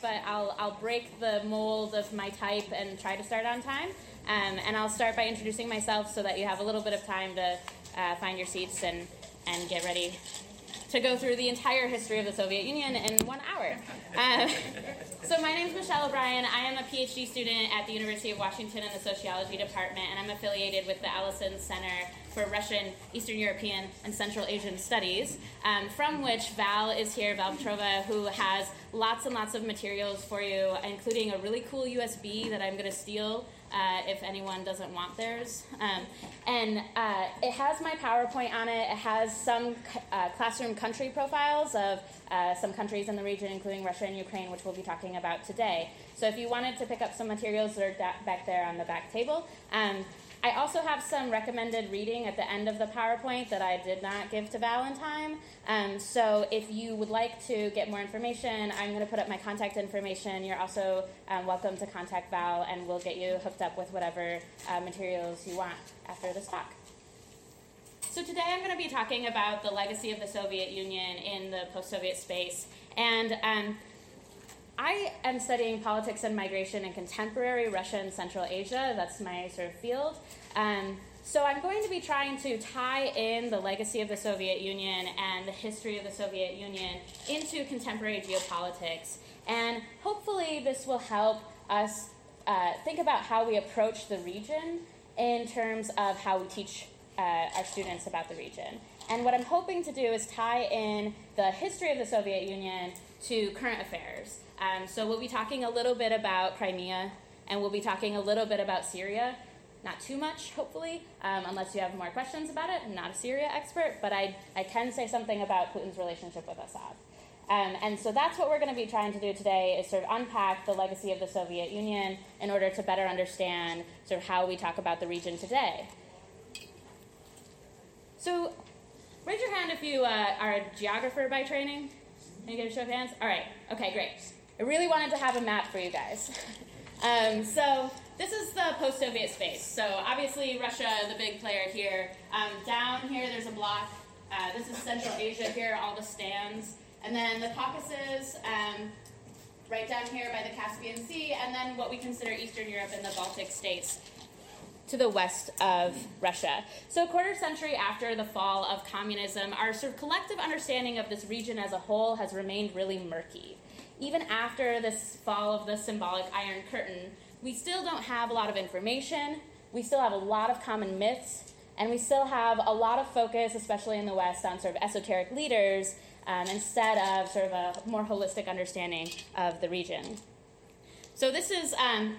But I'll I'll break the mold of my type and try to start on time. Um, and I'll start by introducing myself so that you have a little bit of time to uh, find your seats and and get ready to go through the entire history of the Soviet Union in one hour. Uh, so my name is Michelle O'Brien. I am a PhD student at the University of Washington in the Sociology Department, and I'm affiliated with the Ellison Center for Russian, Eastern European, and Central Asian Studies, um, from which Val is here, Val Petrova, who has lots and lots of materials for you, including a really cool USB that I'm going to steal uh, if anyone doesn't want theirs. Um, and uh, it has my PowerPoint on it. It has some uh, classroom country profiles of uh, some countries in the region, including Russia and Ukraine, which we'll be talking about today. So if you wanted to pick up some materials, they're da- back there on the back table. Um, I also have some recommended reading at the end of the PowerPoint that I did not give to Valentine. Um, so if you would like to get more information, I'm going to put up my contact information. You're also um, welcome to contact Val, and we'll get you hooked up with whatever uh, materials you want after this talk. So today I'm going to be talking about the legacy of the Soviet Union in the post-Soviet space, and um, I am studying politics and migration in contemporary Russia and Central Asia. That's my sort of field. Um, so I'm going to be trying to tie in the legacy of the Soviet Union and the history of the Soviet Union into contemporary geopolitics. And hopefully, this will help us uh, think about how we approach the region in terms of how we teach uh, our students about the region. And what I'm hoping to do is tie in the history of the Soviet Union to current affairs. Um, so we'll be talking a little bit about Crimea, and we'll be talking a little bit about Syria. Not too much, hopefully, um, unless you have more questions about it. I'm not a Syria expert, but I, I can say something about Putin's relationship with Assad. Um, and so that's what we're going to be trying to do today is sort of unpack the legacy of the Soviet Union in order to better understand sort of how we talk about the region today. So raise your hand if you uh, are a geographer by training. Can you get a show of hands? All right. Okay, great. I really wanted to have a map for you guys. um, so this is the post-Soviet space. So obviously Russia, the big player here. Um, down here, there's a block. Uh, this is Central Asia here, all the stands. And then the Caucasus, um, right down here by the Caspian Sea, and then what we consider Eastern Europe and the Baltic states to the west of Russia. So, a quarter century after the fall of communism, our sort of collective understanding of this region as a whole has remained really murky. Even after this fall of the symbolic Iron Curtain, we still don't have a lot of information, we still have a lot of common myths, and we still have a lot of focus, especially in the West, on sort of esoteric leaders um, instead of sort of a more holistic understanding of the region. So, this is um,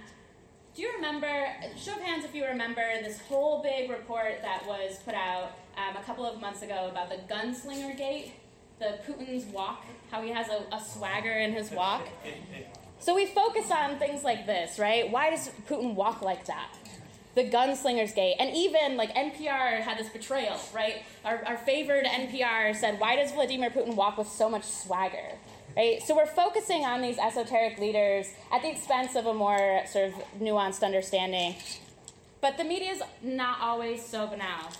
do you remember, show of hands if you remember, this whole big report that was put out um, a couple of months ago about the gunslinger gait, the Putin's walk, how he has a, a swagger in his walk? So we focus on things like this, right? Why does Putin walk like that? The gunslinger's gait. And even like NPR had this betrayal, right? Our, our favored NPR said, Why does Vladimir Putin walk with so much swagger? Right? So we're focusing on these esoteric leaders at the expense of a more sort of nuanced understanding. But the media is not always so banal.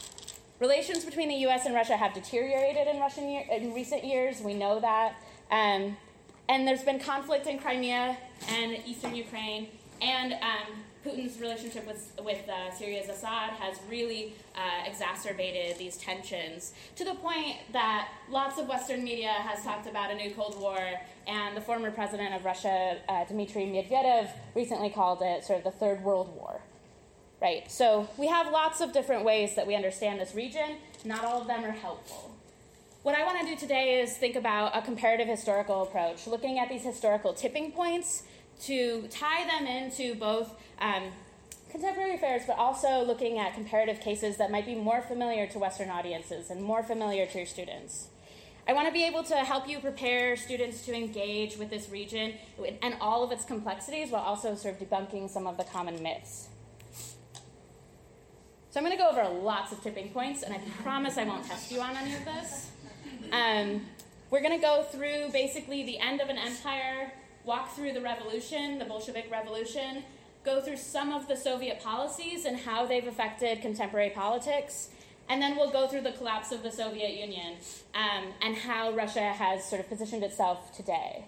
Relations between the U.S. and Russia have deteriorated in Russian year, in recent years. We know that, um, and there's been conflict in Crimea and eastern Ukraine, and um, Putin's relationship with, with uh, Syria's Assad has really uh, exacerbated these tensions to the point that lots of Western media has talked about a new Cold War, and the former president of Russia, uh, Dmitry Medvedev, recently called it sort of the Third World War. Right, so we have lots of different ways that we understand this region. Not all of them are helpful. What I want to do today is think about a comparative historical approach, looking at these historical tipping points to tie them into both um, contemporary affairs, but also looking at comparative cases that might be more familiar to Western audiences and more familiar to your students. I want to be able to help you prepare students to engage with this region and all of its complexities while also sort of debunking some of the common myths. So I'm going to go over lots of tipping points, and I promise I won't test you on any of this. Um, we're going to go through basically the end of an empire, walk through the revolution, the Bolshevik Revolution, go through some of the Soviet policies and how they've affected contemporary politics, and then we'll go through the collapse of the Soviet Union um, and how Russia has sort of positioned itself today.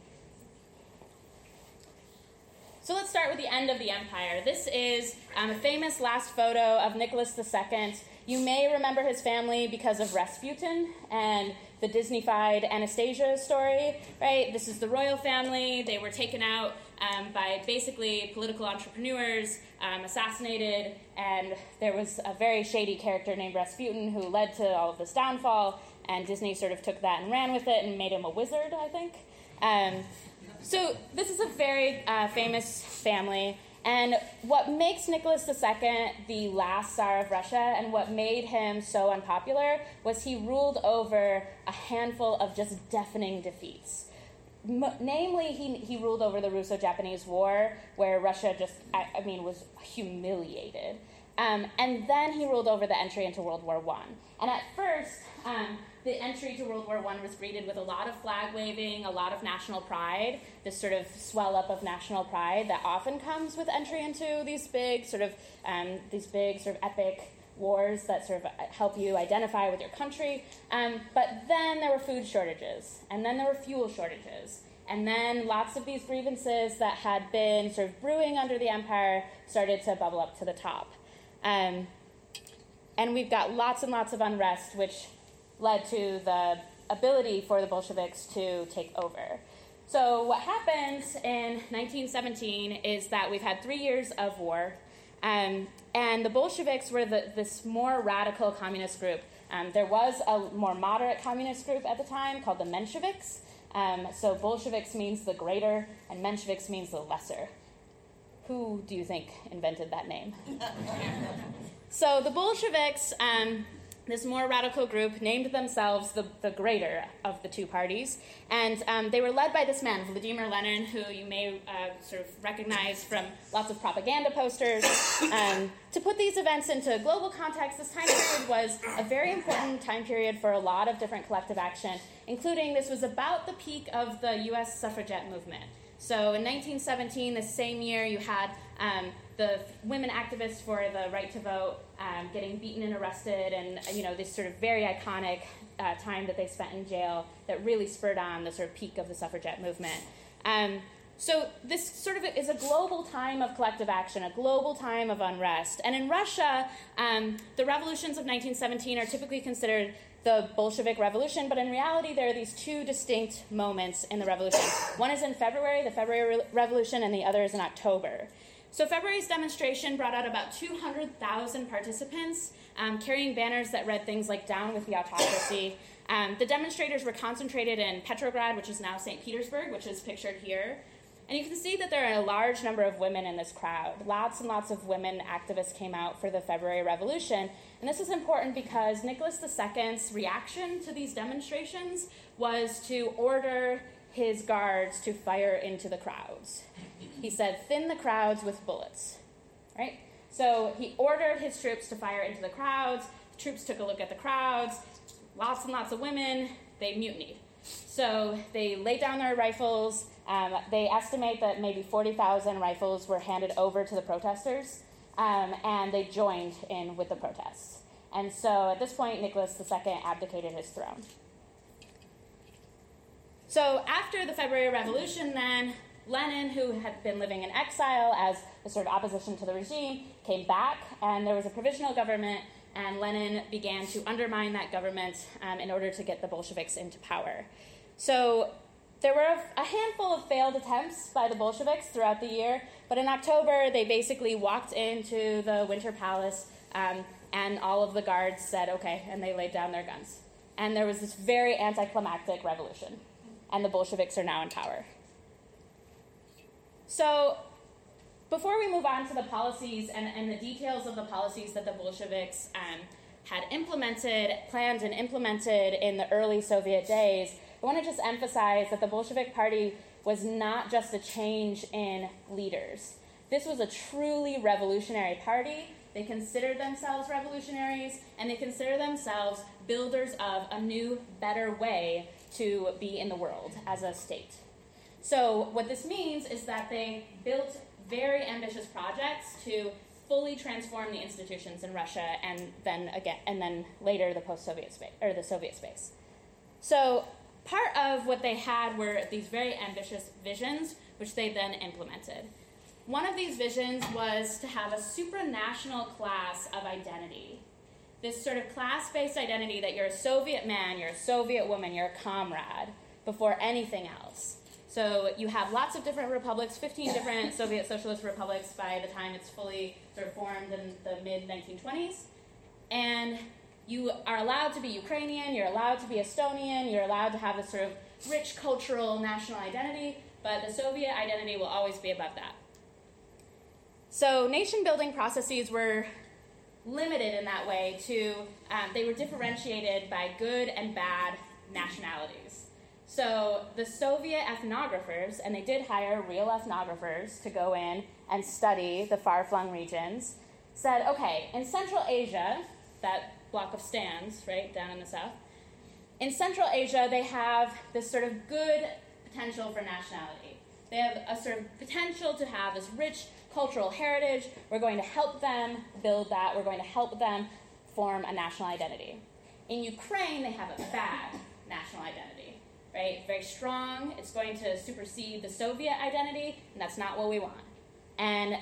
So let's start with the end of the empire. This is um, a famous last photo of Nicholas II. You may remember his family because of Rasputin and the Disneyfied Anastasia story, right? This is the royal family. They were taken out um, by basically political entrepreneurs, um, assassinated, and there was a very shady character named Rasputin who led to all of this downfall. And Disney sort of took that and ran with it and made him a wizard, I think. Um, so this is a very uh, famous family. And what makes Nicholas II the last Tsar of Russia and what made him so unpopular was he ruled over a handful of just deafening defeats. M- namely, he, he ruled over the Russo Japanese War, where Russia just, I, I mean, was humiliated. Um, and then he ruled over the entry into World War I. And at first, um, the entry to World War I was greeted with a lot of flag waving, a lot of national pride, this sort of swell up of national pride that often comes with entry into these big sort of um, these big sort of epic wars that sort of help you identify with your country. Um, but then there were food shortages, and then there were fuel shortages, and then lots of these grievances that had been sort of brewing under the empire started to bubble up to the top. Um, and we've got lots and lots of unrest, which led to the ability for the Bolsheviks to take over. So, what happens in 1917 is that we've had three years of war, um, and the Bolsheviks were the, this more radical communist group. Um, there was a more moderate communist group at the time called the Mensheviks. Um, so, Bolsheviks means the greater, and Mensheviks means the lesser. Who do you think invented that name? so, the Bolsheviks um, this more radical group named themselves the, the greater of the two parties. And um, they were led by this man, Vladimir Lenin, who you may uh, sort of recognize from lots of propaganda posters. Um, to put these events into global context, this time period was a very important time period for a lot of different collective action, including this was about the peak of the US suffragette movement. So in 1917, the same year, you had um, the women activists for the right to vote um, getting beaten and arrested, and you know this sort of very iconic uh, time that they spent in jail that really spurred on the sort of peak of the suffragette movement. Um, so this sort of is a global time of collective action, a global time of unrest. And in Russia, um, the revolutions of 1917 are typically considered the Bolshevik Revolution, but in reality, there are these two distinct moments in the revolution. One is in February, the February Re- Revolution, and the other is in October. So February's demonstration brought out about 200,000 participants um, carrying banners that read things like "Down with the autocracy." Um, the demonstrators were concentrated in Petrograd, which is now St. Petersburg, which is pictured here. And you can see that there are a large number of women in this crowd. Lots and lots of women activists came out for the February Revolution. And this is important because Nicholas II's reaction to these demonstrations was to order his guards to fire into the crowds. He said, thin the crowds with bullets. Right? So he ordered his troops to fire into the crowds. The troops took a look at the crowds. Lots and lots of women. They mutinied. So they laid down their rifles. Um, they estimate that maybe 40,000 rifles were handed over to the protesters, um, and they joined in with the protests. And so at this point, Nicholas II abdicated his throne. So after the February Revolution, then, Lenin, who had been living in exile as a sort of opposition to the regime, came back, and there was a provisional government, and Lenin began to undermine that government um, in order to get the Bolsheviks into power. So there were a handful of failed attempts by the Bolsheviks throughout the year, but in October they basically walked into the Winter Palace, um, and all of the guards said, okay, and they laid down their guns. And there was this very anticlimactic revolution, and the Bolsheviks are now in power. So, before we move on to the policies and, and the details of the policies that the Bolsheviks um, had implemented, planned, and implemented in the early Soviet days, I want to just emphasize that the Bolshevik Party was not just a change in leaders. This was a truly revolutionary party. They considered themselves revolutionaries, and they consider themselves builders of a new, better way to be in the world as a state. So, what this means is that they built very ambitious projects to fully transform the institutions in Russia and then again and then later the post-Soviet space or the Soviet space. So part of what they had were these very ambitious visions which they then implemented. One of these visions was to have a supranational class of identity. This sort of class-based identity that you're a Soviet man, you're a Soviet woman, you're a comrade before anything else. So you have lots of different republics, 15 different Soviet socialist republics by the time it's fully sort of formed in the mid 1920s. And you are allowed to be Ukrainian, you're allowed to be Estonian, you're allowed to have this sort of rich cultural national identity, but the Soviet identity will always be above that. So nation building processes were limited in that way to, um, they were differentiated by good and bad nationalities. So the Soviet ethnographers, and they did hire real ethnographers to go in and study the far flung regions, said, okay, in Central Asia, that block of stands, right, down in the south, in Central Asia, they have this sort of good potential for nationality. They have a sort of potential to have this rich cultural heritage. We're going to help them build that. We're going to help them form a national identity. In Ukraine, they have a bad national identity right? Very strong. It's going to supersede the Soviet identity, and that's not what we want. And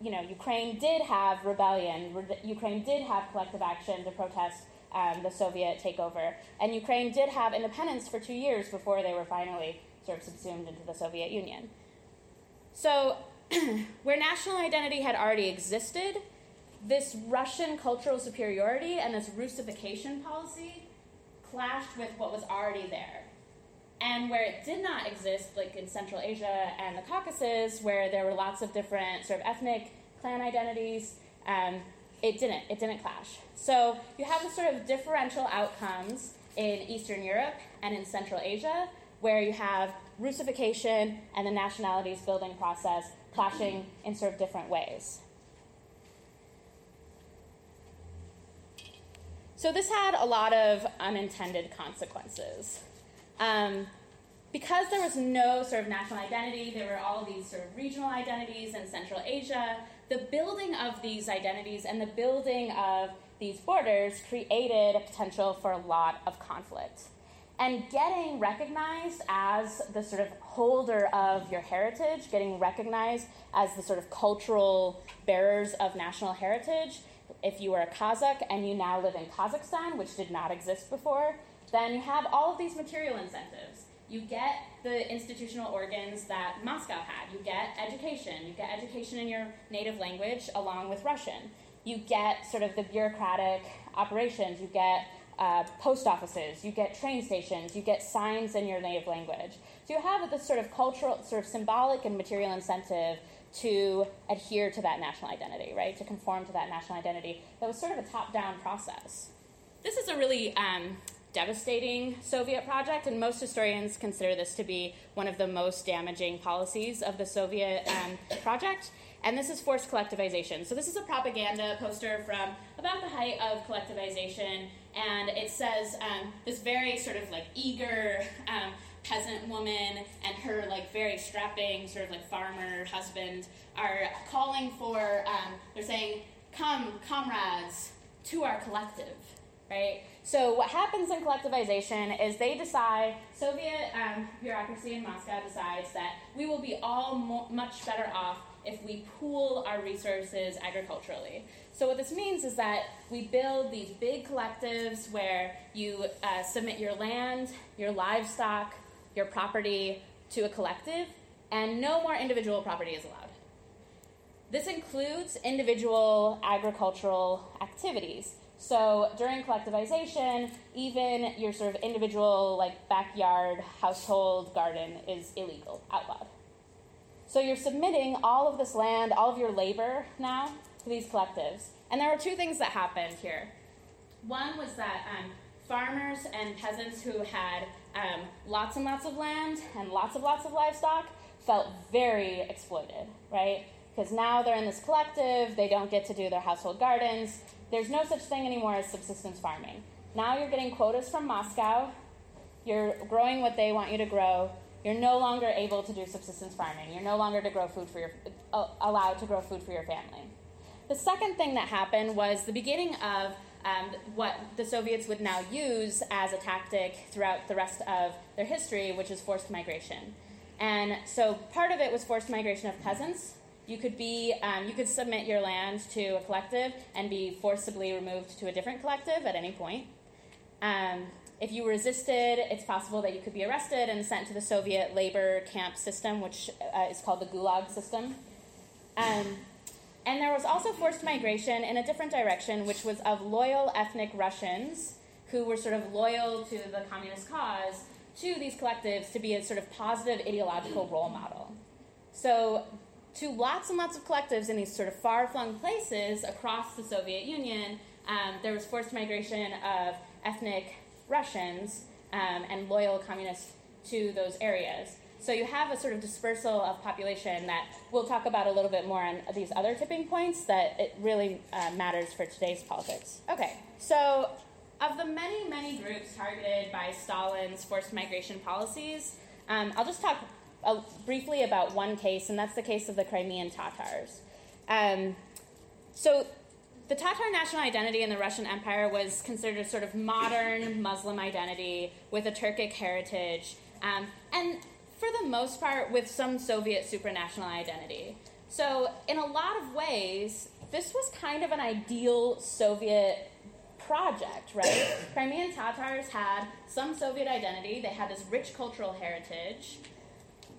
you know, Ukraine did have rebellion. Re- Ukraine did have collective action to protest um, the Soviet takeover, and Ukraine did have independence for two years before they were finally sort of subsumed into the Soviet Union. So, where national identity had already existed, this Russian cultural superiority and this Russification policy clashed with what was already there. And where it did not exist, like in Central Asia and the Caucasus, where there were lots of different sort of ethnic clan identities, um, it didn't. It didn't clash. So you have the sort of differential outcomes in Eastern Europe and in Central Asia, where you have Russification and the nationalities building process clashing in sort of different ways. So this had a lot of unintended consequences. Um, because there was no sort of national identity, there were all these sort of regional identities in Central Asia. The building of these identities and the building of these borders created a potential for a lot of conflict. And getting recognized as the sort of holder of your heritage, getting recognized as the sort of cultural bearers of national heritage, if you were a Kazakh and you now live in Kazakhstan, which did not exist before, then you have all of these material incentives. You get the institutional organs that Moscow had. You get education. You get education in your native language along with Russian. You get sort of the bureaucratic operations. You get uh, post offices. You get train stations. You get signs in your native language. So you have this sort of cultural, sort of symbolic and material incentive to adhere to that national identity, right? To conform to that national identity. That was sort of a top down process. This is a really um, devastating Soviet project, and most historians consider this to be one of the most damaging policies of the Soviet um, project. And this is forced collectivization. So, this is a propaganda poster from about the height of collectivization, and it says um, this very sort of like eager um, peasant woman and her like very strapping sort of like farmer husband are calling for, um, they're saying, Come, comrades, to our collective, right? So what happens in collectivization is they decide, Soviet um, bureaucracy in Moscow decides that we will be all mo- much better off if we pool our resources agriculturally. So what this means is that we build these big collectives where you uh, submit your land, your livestock, your property to a collective, and no more individual property is allowed. This includes individual agricultural activities. So during collectivization, even your sort of individual, like backyard, household garden is illegal, outlawed. So you're submitting all of this land, all of your labor now to these collectives. And there are two things that happened here. One was that um, farmers and peasants who had um, lots and lots of land and lots of lots of livestock felt very exploited, right? Because now they're in this collective, they don't get to do their household gardens. There's no such thing anymore as subsistence farming. Now you're getting quotas from Moscow, you're growing what they want you to grow. You're no longer able to do subsistence farming. You're no longer to grow food for your, uh, allowed to grow food for your family. The second thing that happened was the beginning of um, what the Soviets would now use as a tactic throughout the rest of their history, which is forced migration. And so part of it was forced migration of peasants. You could be, um, you could submit your land to a collective and be forcibly removed to a different collective at any point. Um, if you resisted, it's possible that you could be arrested and sent to the Soviet labor camp system, which uh, is called the Gulag system. Um, and there was also forced migration in a different direction, which was of loyal ethnic Russians who were sort of loyal to the communist cause to these collectives to be a sort of positive ideological role model. So, to lots and lots of collectives in these sort of far flung places across the Soviet Union, um, there was forced migration of ethnic Russians um, and loyal communists to those areas. So you have a sort of dispersal of population that we'll talk about a little bit more on these other tipping points that it really uh, matters for today's politics. Okay, so of the many, many groups targeted by Stalin's forced migration policies, um, I'll just talk uh, briefly about one case, and that's the case of the Crimean Tatars. Um, so the Tatar national identity in the Russian Empire was considered a sort of modern Muslim identity with a Turkic heritage. Um, and for the most part, with some Soviet supranational identity. So, in a lot of ways, this was kind of an ideal Soviet project, right? Crimean Tatars had some Soviet identity, they had this rich cultural heritage,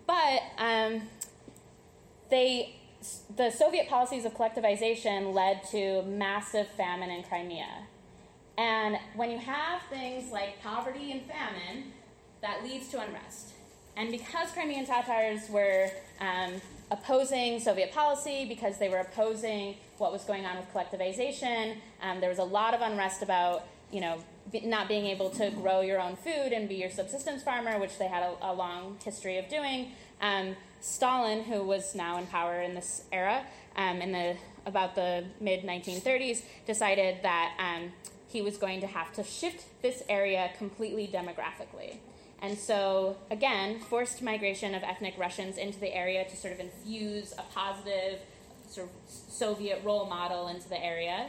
but um, they, the Soviet policies of collectivization led to massive famine in Crimea. And when you have things like poverty and famine, that leads to unrest. And because Crimean Tatars were um, opposing Soviet policy, because they were opposing what was going on with collectivization, um, there was a lot of unrest about, you know, not being able to grow your own food and be your subsistence farmer, which they had a, a long history of doing. Um, Stalin, who was now in power in this era, um, in the about the mid 1930s, decided that um, he was going to have to shift this area completely demographically. And so, again, forced migration of ethnic Russians into the area to sort of infuse a positive sort of Soviet role model into the area.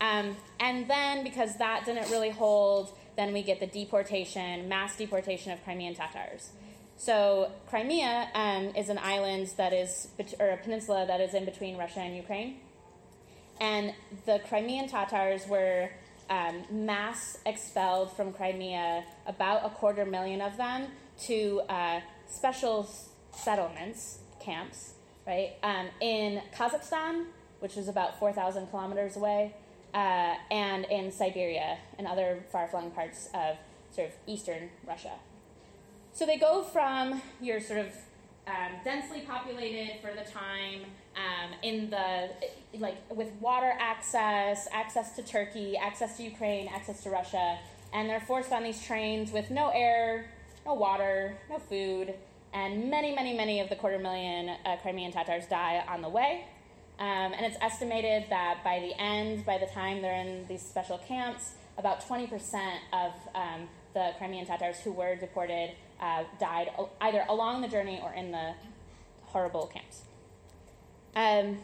Um, and then, because that didn't really hold, then we get the deportation, mass deportation of Crimean Tatars. So, Crimea um, is an island that is, or a peninsula that is in between Russia and Ukraine. And the Crimean Tatars were um, mass expelled from Crimea, about a quarter million of them, to uh, special settlements, camps, right, um, in Kazakhstan, which is about 4,000 kilometers away, uh, and in Siberia and other far flung parts of sort of eastern Russia. So they go from your sort of um, densely populated for the time, um, in the like with water access, access to Turkey, access to Ukraine, access to Russia, and they're forced on these trains with no air, no water, no food, and many, many, many of the quarter million uh, Crimean Tatars die on the way. Um, and it's estimated that by the end, by the time they're in these special camps, about 20% of um, the Crimean Tatars who were deported uh, died either along the journey or in the horrible camps. Um,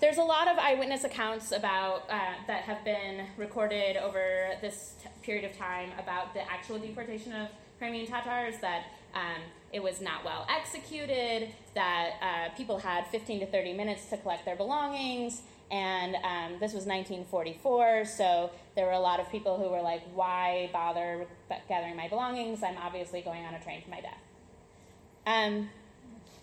there's a lot of eyewitness accounts about uh, that have been recorded over this t- period of time about the actual deportation of Crimean Tatars. That um, it was not well executed. That uh, people had 15 to 30 minutes to collect their belongings. And um, this was 1944, so there were a lot of people who were like, "Why bother gathering my belongings? I'm obviously going on a train to my death." Um,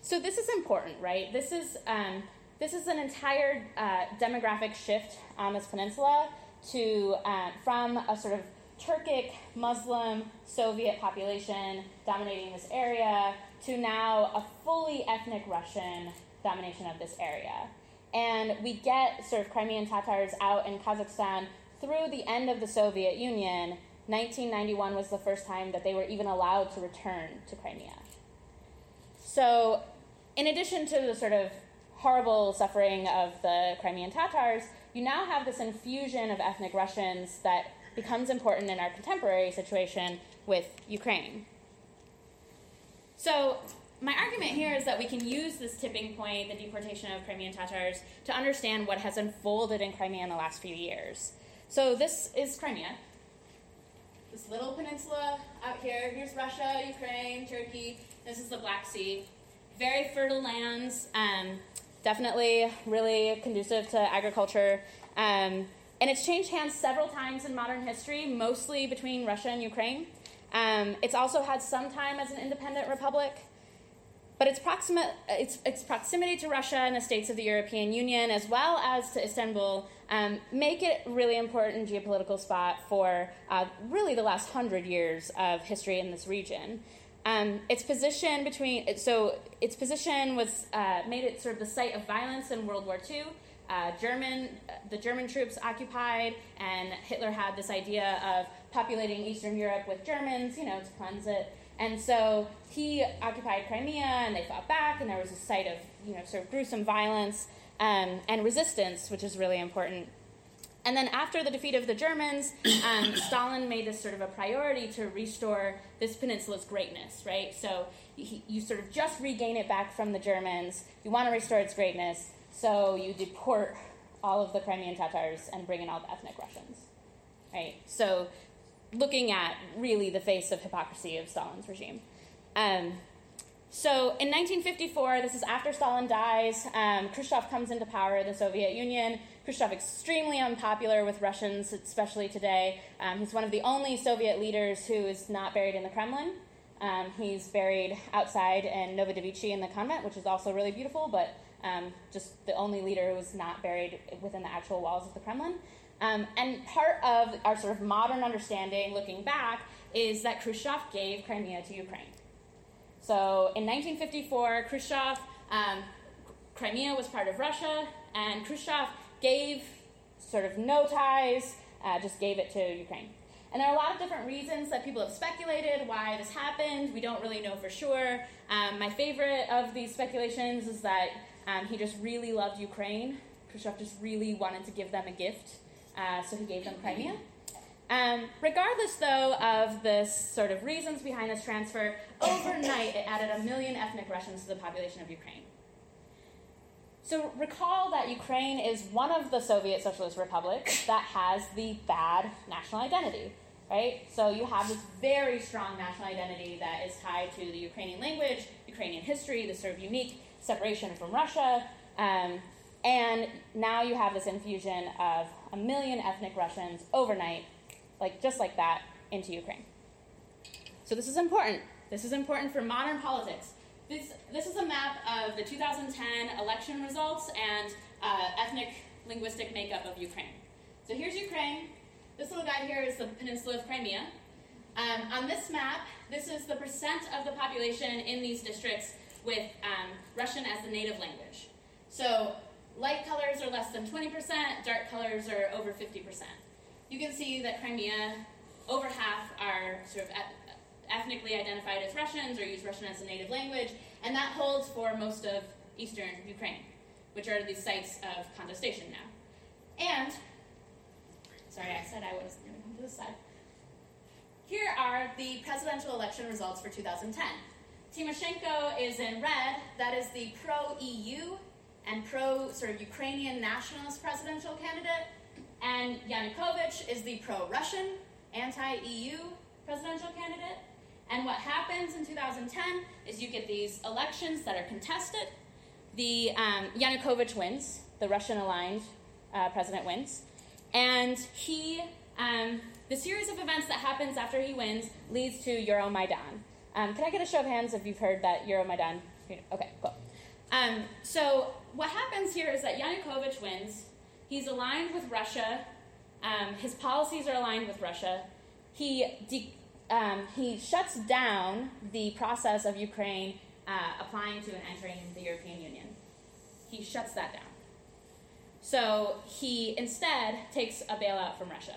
so this is important, right? This is um, this is an entire uh, demographic shift on this peninsula to uh, from a sort of Turkic Muslim Soviet population dominating this area to now a fully ethnic Russian domination of this area. And we get sort of Crimean Tatars out in Kazakhstan through the end of the Soviet Union, 1991 was the first time that they were even allowed to return to Crimea. So, in addition to the sort of horrible suffering of the Crimean Tatars, you now have this infusion of ethnic Russians that becomes important in our contemporary situation with Ukraine. So, my argument here is that we can use this tipping point, the deportation of Crimean Tatars, to understand what has unfolded in Crimea in the last few years. So, this is Crimea. This little peninsula out here. Here's Russia, Ukraine, Turkey. This is the Black Sea. Very fertile lands. Um, definitely really conducive to agriculture. Um, and it's changed hands several times in modern history, mostly between Russia and Ukraine. Um, it's also had some time as an independent republic. But its, proxima- its, its, proximity to Russia and the states of the European Union, as well as to Istanbul, um, make it really important geopolitical spot for uh, really the last hundred years of history in this region. Um, its position between so its position was uh, made it sort of the site of violence in World War II. Uh, German, the German troops occupied, and Hitler had this idea of populating Eastern Europe with Germans, you know, to cleanse it. And so he occupied Crimea, and they fought back, and there was a site of, you know, sort of gruesome violence um, and resistance, which is really important. And then after the defeat of the Germans, um, Stalin made this sort of a priority to restore this peninsula's greatness, right? So you, you sort of just regain it back from the Germans. You want to restore its greatness, so you deport all of the Crimean Tatars and bring in all the ethnic Russians, right? So looking at really the face of hypocrisy of Stalin's regime. Um, so in 1954, this is after Stalin dies, um, Khrushchev comes into power in the Soviet Union. Khrushchev extremely unpopular with Russians, especially today. Um, he's one of the only Soviet leaders who is not buried in the Kremlin. Um, he's buried outside in Novodevichy in the convent, which is also really beautiful, but um, just the only leader who was not buried within the actual walls of the Kremlin. Um, and part of our sort of modern understanding, looking back, is that Khrushchev gave Crimea to Ukraine. So in 1954, Khrushchev, um, Crimea was part of Russia, and Khrushchev gave sort of no ties, uh, just gave it to Ukraine. And there are a lot of different reasons that people have speculated why this happened. We don't really know for sure. Um, my favorite of these speculations is that um, he just really loved Ukraine. Khrushchev just really wanted to give them a gift, uh, so he gave them Crimea. Um, regardless, though, of the sort of reasons behind this transfer, overnight it added a million ethnic Russians to the population of Ukraine. So recall that Ukraine is one of the Soviet socialist republics that has the bad national identity, right? So you have this very strong national identity that is tied to the Ukrainian language, Ukrainian history, the sort of unique separation from Russia. Um, and now you have this infusion of a million ethnic Russians overnight like just like that, into Ukraine. So this is important. This is important for modern politics. This, this is a map of the 2010 election results and uh, ethnic linguistic makeup of Ukraine. So here's Ukraine. This little guy here is the peninsula of Crimea. Um, on this map, this is the percent of the population in these districts with um, Russian as the native language. So light colors are less than 20%, dark colors are over 50% you can see that Crimea, over half are sort of ethnically identified as Russians or use Russian as a native language, and that holds for most of eastern Ukraine, which are the sites of contestation now. And, sorry, I said I was going to come to this side. Here are the presidential election results for 2010. Tymoshenko is in red. That is the pro EU and pro sort of Ukrainian nationalist presidential candidate. And Yanukovych is the pro Russian, anti EU presidential candidate. And what happens in 2010 is you get these elections that are contested. The um, Yanukovych wins, the Russian aligned uh, president wins. And he, um, the series of events that happens after he wins leads to Euromaidan. Um, can I get a show of hands if you've heard that Euromaidan? Okay, cool. Um, so what happens here is that Yanukovych wins, He's aligned with Russia. Um, his policies are aligned with Russia. He, de- um, he shuts down the process of Ukraine uh, applying to and entering the European Union. He shuts that down. So he instead takes a bailout from Russia.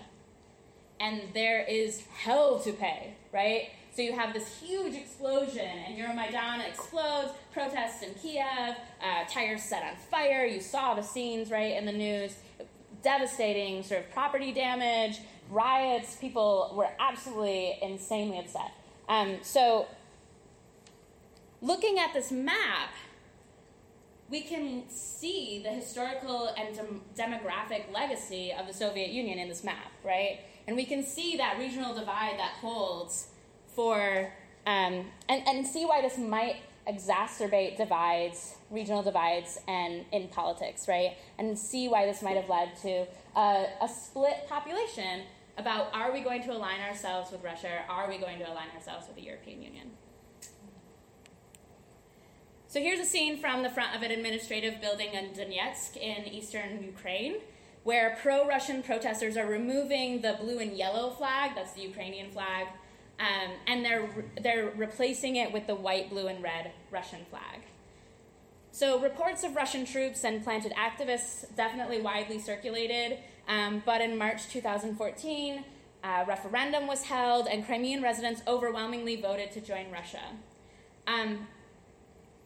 And there is hell to pay, right? So you have this huge explosion, and Euromaidan explodes, protests in Kiev, uh, tires set on fire. You saw the scenes, right, in the news. Devastating sort of property damage, riots. People were absolutely insanely upset. Um, so, looking at this map, we can see the historical and dem- demographic legacy of the Soviet Union in this map, right? And we can see that regional divide that holds for, um, and, and see why this might exacerbate divides, regional divides, and in politics, right? And see why this might have led to uh, a split population about are we going to align ourselves with Russia, are we going to align ourselves with the European Union? So here's a scene from the front of an administrative building in Donetsk in eastern Ukraine, where pro Russian protesters are removing the blue and yellow flag, that's the Ukrainian flag, um, and they're, they're replacing it with the white, blue, and red Russian flag. So, reports of Russian troops and planted activists definitely widely circulated, um, but in March 2014, a referendum was held, and Crimean residents overwhelmingly voted to join Russia. Um,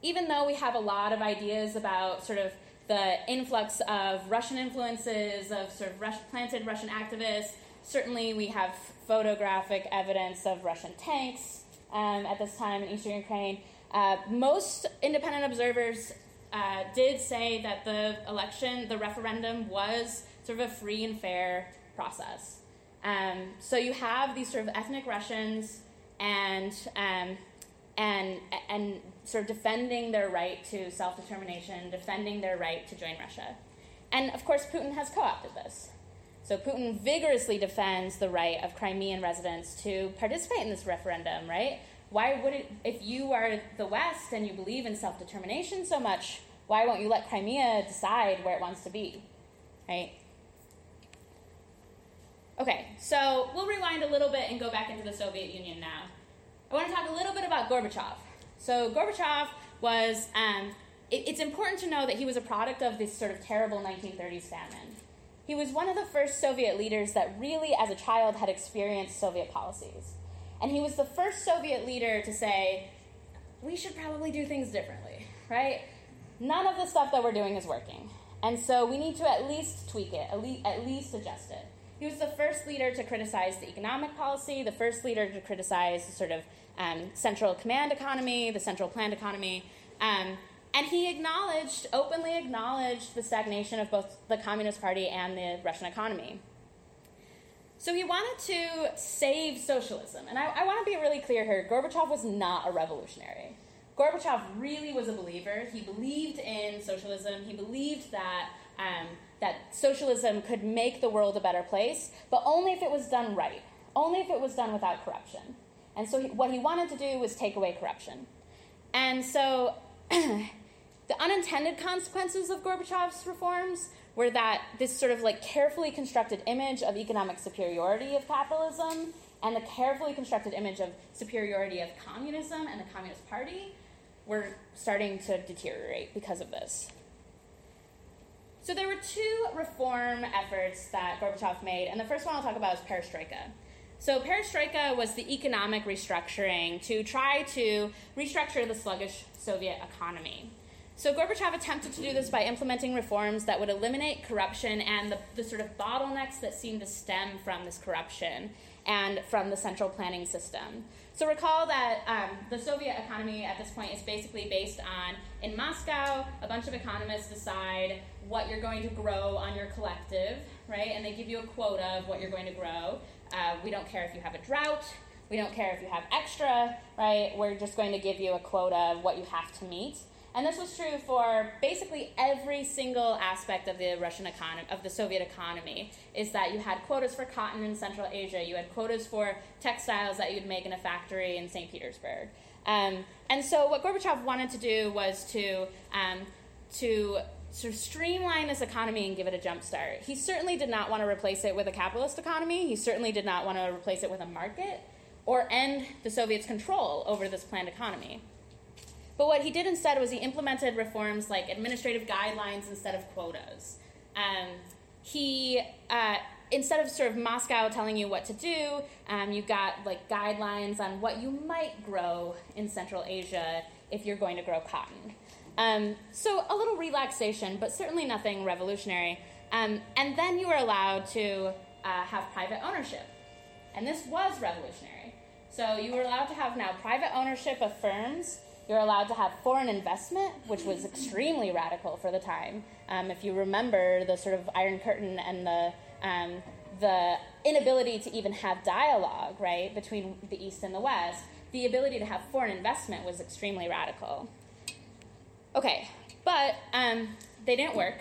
even though we have a lot of ideas about sort of the influx of Russian influences, of sort of planted Russian activists, certainly we have photographic evidence of Russian tanks um, at this time in eastern Ukraine. Uh, most independent observers uh, did say that the election, the referendum, was sort of a free and fair process. Um, so you have these sort of ethnic Russians and um, and and sort of defending their right to self determination, defending their right to join Russia, and of course Putin has co-opted this. So Putin vigorously defends the right of Crimean residents to participate in this referendum, right? Why would it, if you are the West and you believe in self determination so much, why won't you let Crimea decide where it wants to be, right? Okay, so we'll rewind a little bit and go back into the Soviet Union now. I want to talk a little bit about Gorbachev. So Gorbachev was, um, it, it's important to know that he was a product of this sort of terrible 1930s famine. He was one of the first Soviet leaders that really, as a child, had experienced Soviet policies. And he was the first Soviet leader to say, we should probably do things differently, right? None of the stuff that we're doing is working. And so we need to at least tweak it, at least, at least adjust it. He was the first leader to criticize the economic policy, the first leader to criticize the sort of um, central command economy, the central planned economy. Um, and he acknowledged, openly acknowledged, the stagnation of both the Communist Party and the Russian economy. So he wanted to save socialism. And I, I want to be really clear here Gorbachev was not a revolutionary. Gorbachev really was a believer. He believed in socialism. He believed that, um, that socialism could make the world a better place, but only if it was done right, only if it was done without corruption. And so he, what he wanted to do was take away corruption. And so the unintended consequences of Gorbachev's reforms were that this sort of like carefully constructed image of economic superiority of capitalism and the carefully constructed image of superiority of communism and the Communist Party were starting to deteriorate because of this. So there were two reform efforts that Gorbachev made, and the first one I'll talk about is perestroika. So, perestroika was the economic restructuring to try to restructure the sluggish Soviet economy. So, Gorbachev attempted to do this by implementing reforms that would eliminate corruption and the, the sort of bottlenecks that seemed to stem from this corruption and from the central planning system. So, recall that um, the Soviet economy at this point is basically based on in Moscow, a bunch of economists decide what you're going to grow on your collective, right? And they give you a quota of what you're going to grow. Uh, we don't care if you have a drought. We don't care if you have extra, right? We're just going to give you a quota of what you have to meet. And this was true for basically every single aspect of the Russian economy, of the Soviet economy, is that you had quotas for cotton in Central Asia, you had quotas for textiles that you'd make in a factory in St. Petersburg. Um, and so what Gorbachev wanted to do was to, um, to sort of streamline this economy and give it a jump start. He certainly did not want to replace it with a capitalist economy. He certainly did not want to replace it with a market or end the Soviets' control over this planned economy. But what he did instead was he implemented reforms like administrative guidelines instead of quotas. Um, he uh, instead of sort of Moscow telling you what to do, um, you got like guidelines on what you might grow in Central Asia if you're going to grow cotton. Um, so a little relaxation, but certainly nothing revolutionary. Um, and then you were allowed to uh, have private ownership, and this was revolutionary. So you were allowed to have now private ownership of firms. You're allowed to have foreign investment, which was extremely radical for the time. Um, if you remember the sort of Iron Curtain and the um, the inability to even have dialogue, right, between the East and the West, the ability to have foreign investment was extremely radical. Okay, but um, they didn't work.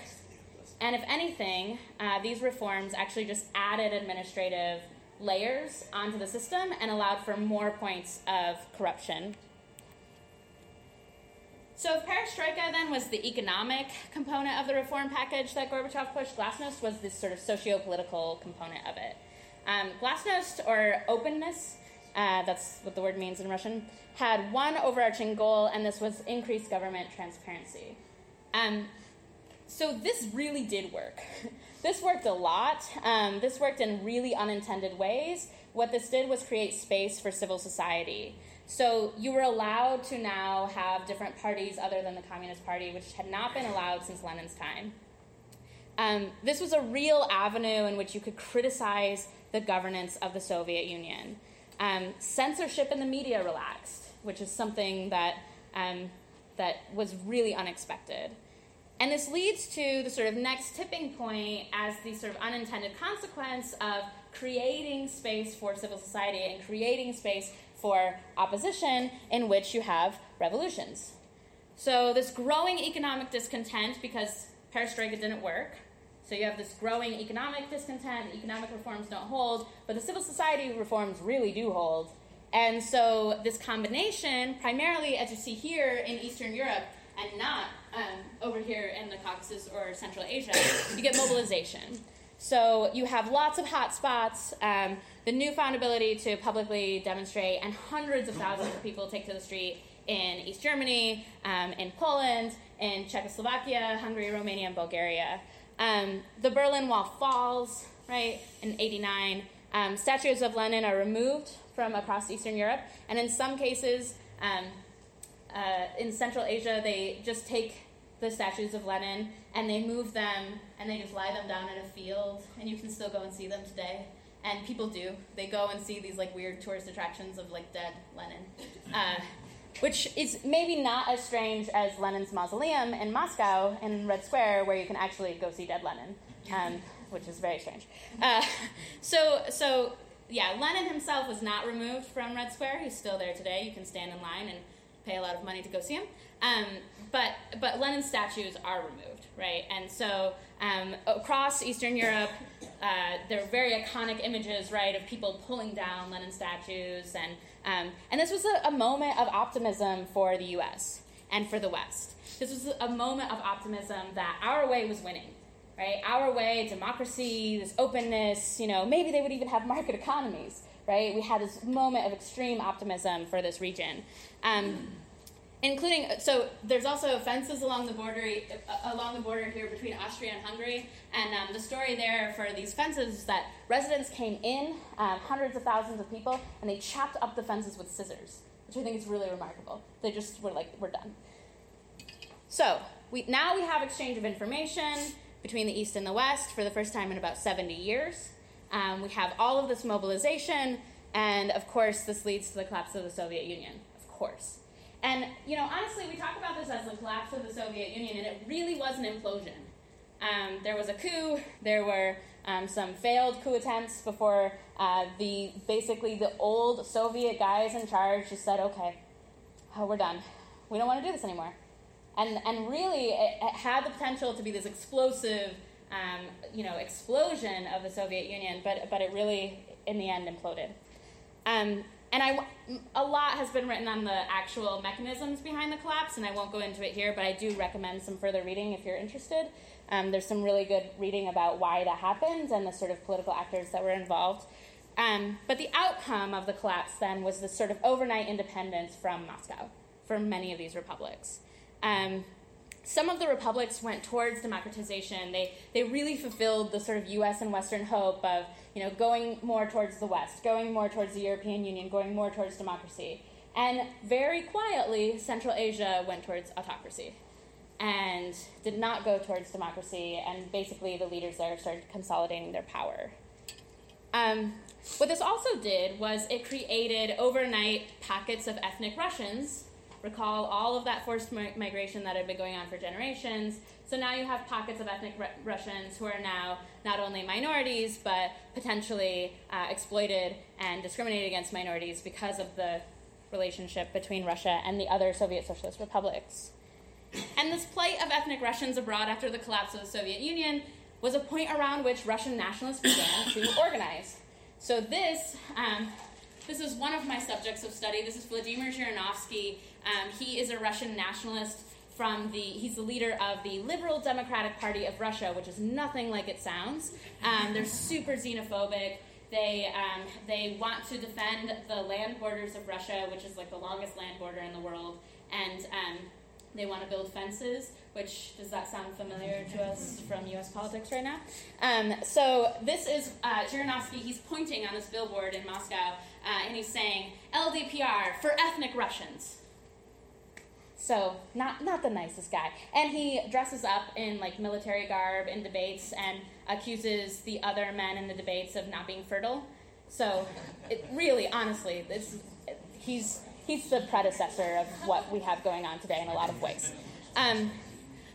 And if anything, uh, these reforms actually just added administrative layers onto the system and allowed for more points of corruption so if perestroika then was the economic component of the reform package that Gorbachev pushed. Glasnost was this sort of socio-political component of it. Um, Glasnost, or openness, uh, that's what the word means in Russian, had one overarching goal, and this was increased government transparency. Um, so this really did work. this worked a lot. Um, this worked in really unintended ways. What this did was create space for civil society. So you were allowed to now have different parties other than the Communist Party, which had not been allowed since Lenin's time. Um, this was a real avenue in which you could criticize the governance of the Soviet Union. Um, censorship in the media relaxed, which is something that, um, that was really unexpected. And this leads to the sort of next tipping point as the sort of unintended consequence of creating space for civil society and creating space for opposition in which you have revolutions. So, this growing economic discontent because perestroika didn't work. So, you have this growing economic discontent, economic reforms don't hold, but the civil society reforms really do hold. And so, this combination, primarily as you see here in Eastern Europe and not um, over here in the Caucasus or Central Asia, you get mobilization. So, you have lots of hot spots. Um, the newfound ability to publicly demonstrate, and hundreds of thousands of people take to the street in East Germany, um, in Poland, in Czechoslovakia, Hungary, Romania, and Bulgaria. Um, the Berlin Wall falls, right, in 89. Um, statues of Lenin are removed from across Eastern Europe, and in some cases, um, uh, in Central Asia, they just take the statues of Lenin and they move them and they just lie them down in a field, and you can still go and see them today and people do. They go and see these like weird tourist attractions of like dead Lenin, uh, which is maybe not as strange as Lenin's mausoleum in Moscow in Red Square, where you can actually go see dead Lenin, um, which is very strange. Uh, so, so yeah, Lenin himself was not removed from Red Square. He's still there today. You can stand in line and pay a lot of money to go see him. Um, but but Lenin statues are removed, right? And so um, across Eastern Europe, uh, there are very iconic images, right, of people pulling down Lenin statues, and um, and this was a, a, moment of optimism for the U.S. and for the West. This was a moment of optimism that our way was winning, right? Our way, democracy, this openness. You know, maybe they would even have market economies, right? We had this moment of extreme optimism for this region. Um, including so there's also fences along the border uh, along the border here between Austria and Hungary, and um, the story there for these fences is that residents came in, um, hundreds of thousands of people, and they chopped up the fences with scissors, which I think is really remarkable. They just were like, we're done. So we now we have exchange of information between the East and the West for the first time in about 70 years. Um, we have all of this mobilization, and of course, this leads to the collapse of the Soviet Union. Of course. And, you know, honestly, we talk about this as the collapse of the Soviet Union, and it really was an implosion. Um, there was a coup, there were um, some failed coup attempts before uh, the basically the old Soviet guys in charge just said, okay, oh, we're done. We don't want to do this anymore. And, and really, it, it had the potential to be this explosive, um, you know, explosion of the Soviet Union, but, but it really, in the end, imploded. Um, and I, a lot has been written on the actual mechanisms behind the collapse, and I won't go into it here, but I do recommend some further reading if you're interested. Um, there's some really good reading about why that happened and the sort of political actors that were involved. Um, but the outcome of the collapse then was this sort of overnight independence from Moscow for many of these republics. Um, some of the republics went towards democratization. They, they really fulfilled the sort of US and Western hope of you know, going more towards the West, going more towards the European Union, going more towards democracy. And very quietly, Central Asia went towards autocracy and did not go towards democracy, and basically the leaders there started consolidating their power. Um, what this also did was it created overnight pockets of ethnic Russians. Recall all of that forced migration that had been going on for generations. So now you have pockets of ethnic Russians who are now not only minorities, but potentially uh, exploited and discriminated against minorities because of the relationship between Russia and the other Soviet socialist republics. And this plight of ethnic Russians abroad after the collapse of the Soviet Union was a point around which Russian nationalists began to organize. So this, um, this is one of my subjects of study. This is Vladimir Zhirinovsky. Um, he is a Russian nationalist from the, he's the leader of the Liberal Democratic Party of Russia, which is nothing like it sounds. Um, they're super xenophobic. They, um, they want to defend the land borders of Russia, which is like the longest land border in the world. And um, they want to build fences, which does that sound familiar to us from U.S. politics right now? Um, so this is uh, Zhirinovsky. He's pointing on this billboard in Moscow, uh, and he's saying LDPR for ethnic Russians. So not not the nicest guy, and he dresses up in like military garb in debates and accuses the other men in the debates of not being fertile. So it really, honestly, this he's he's the predecessor of what we have going on today in a lot of ways. Um,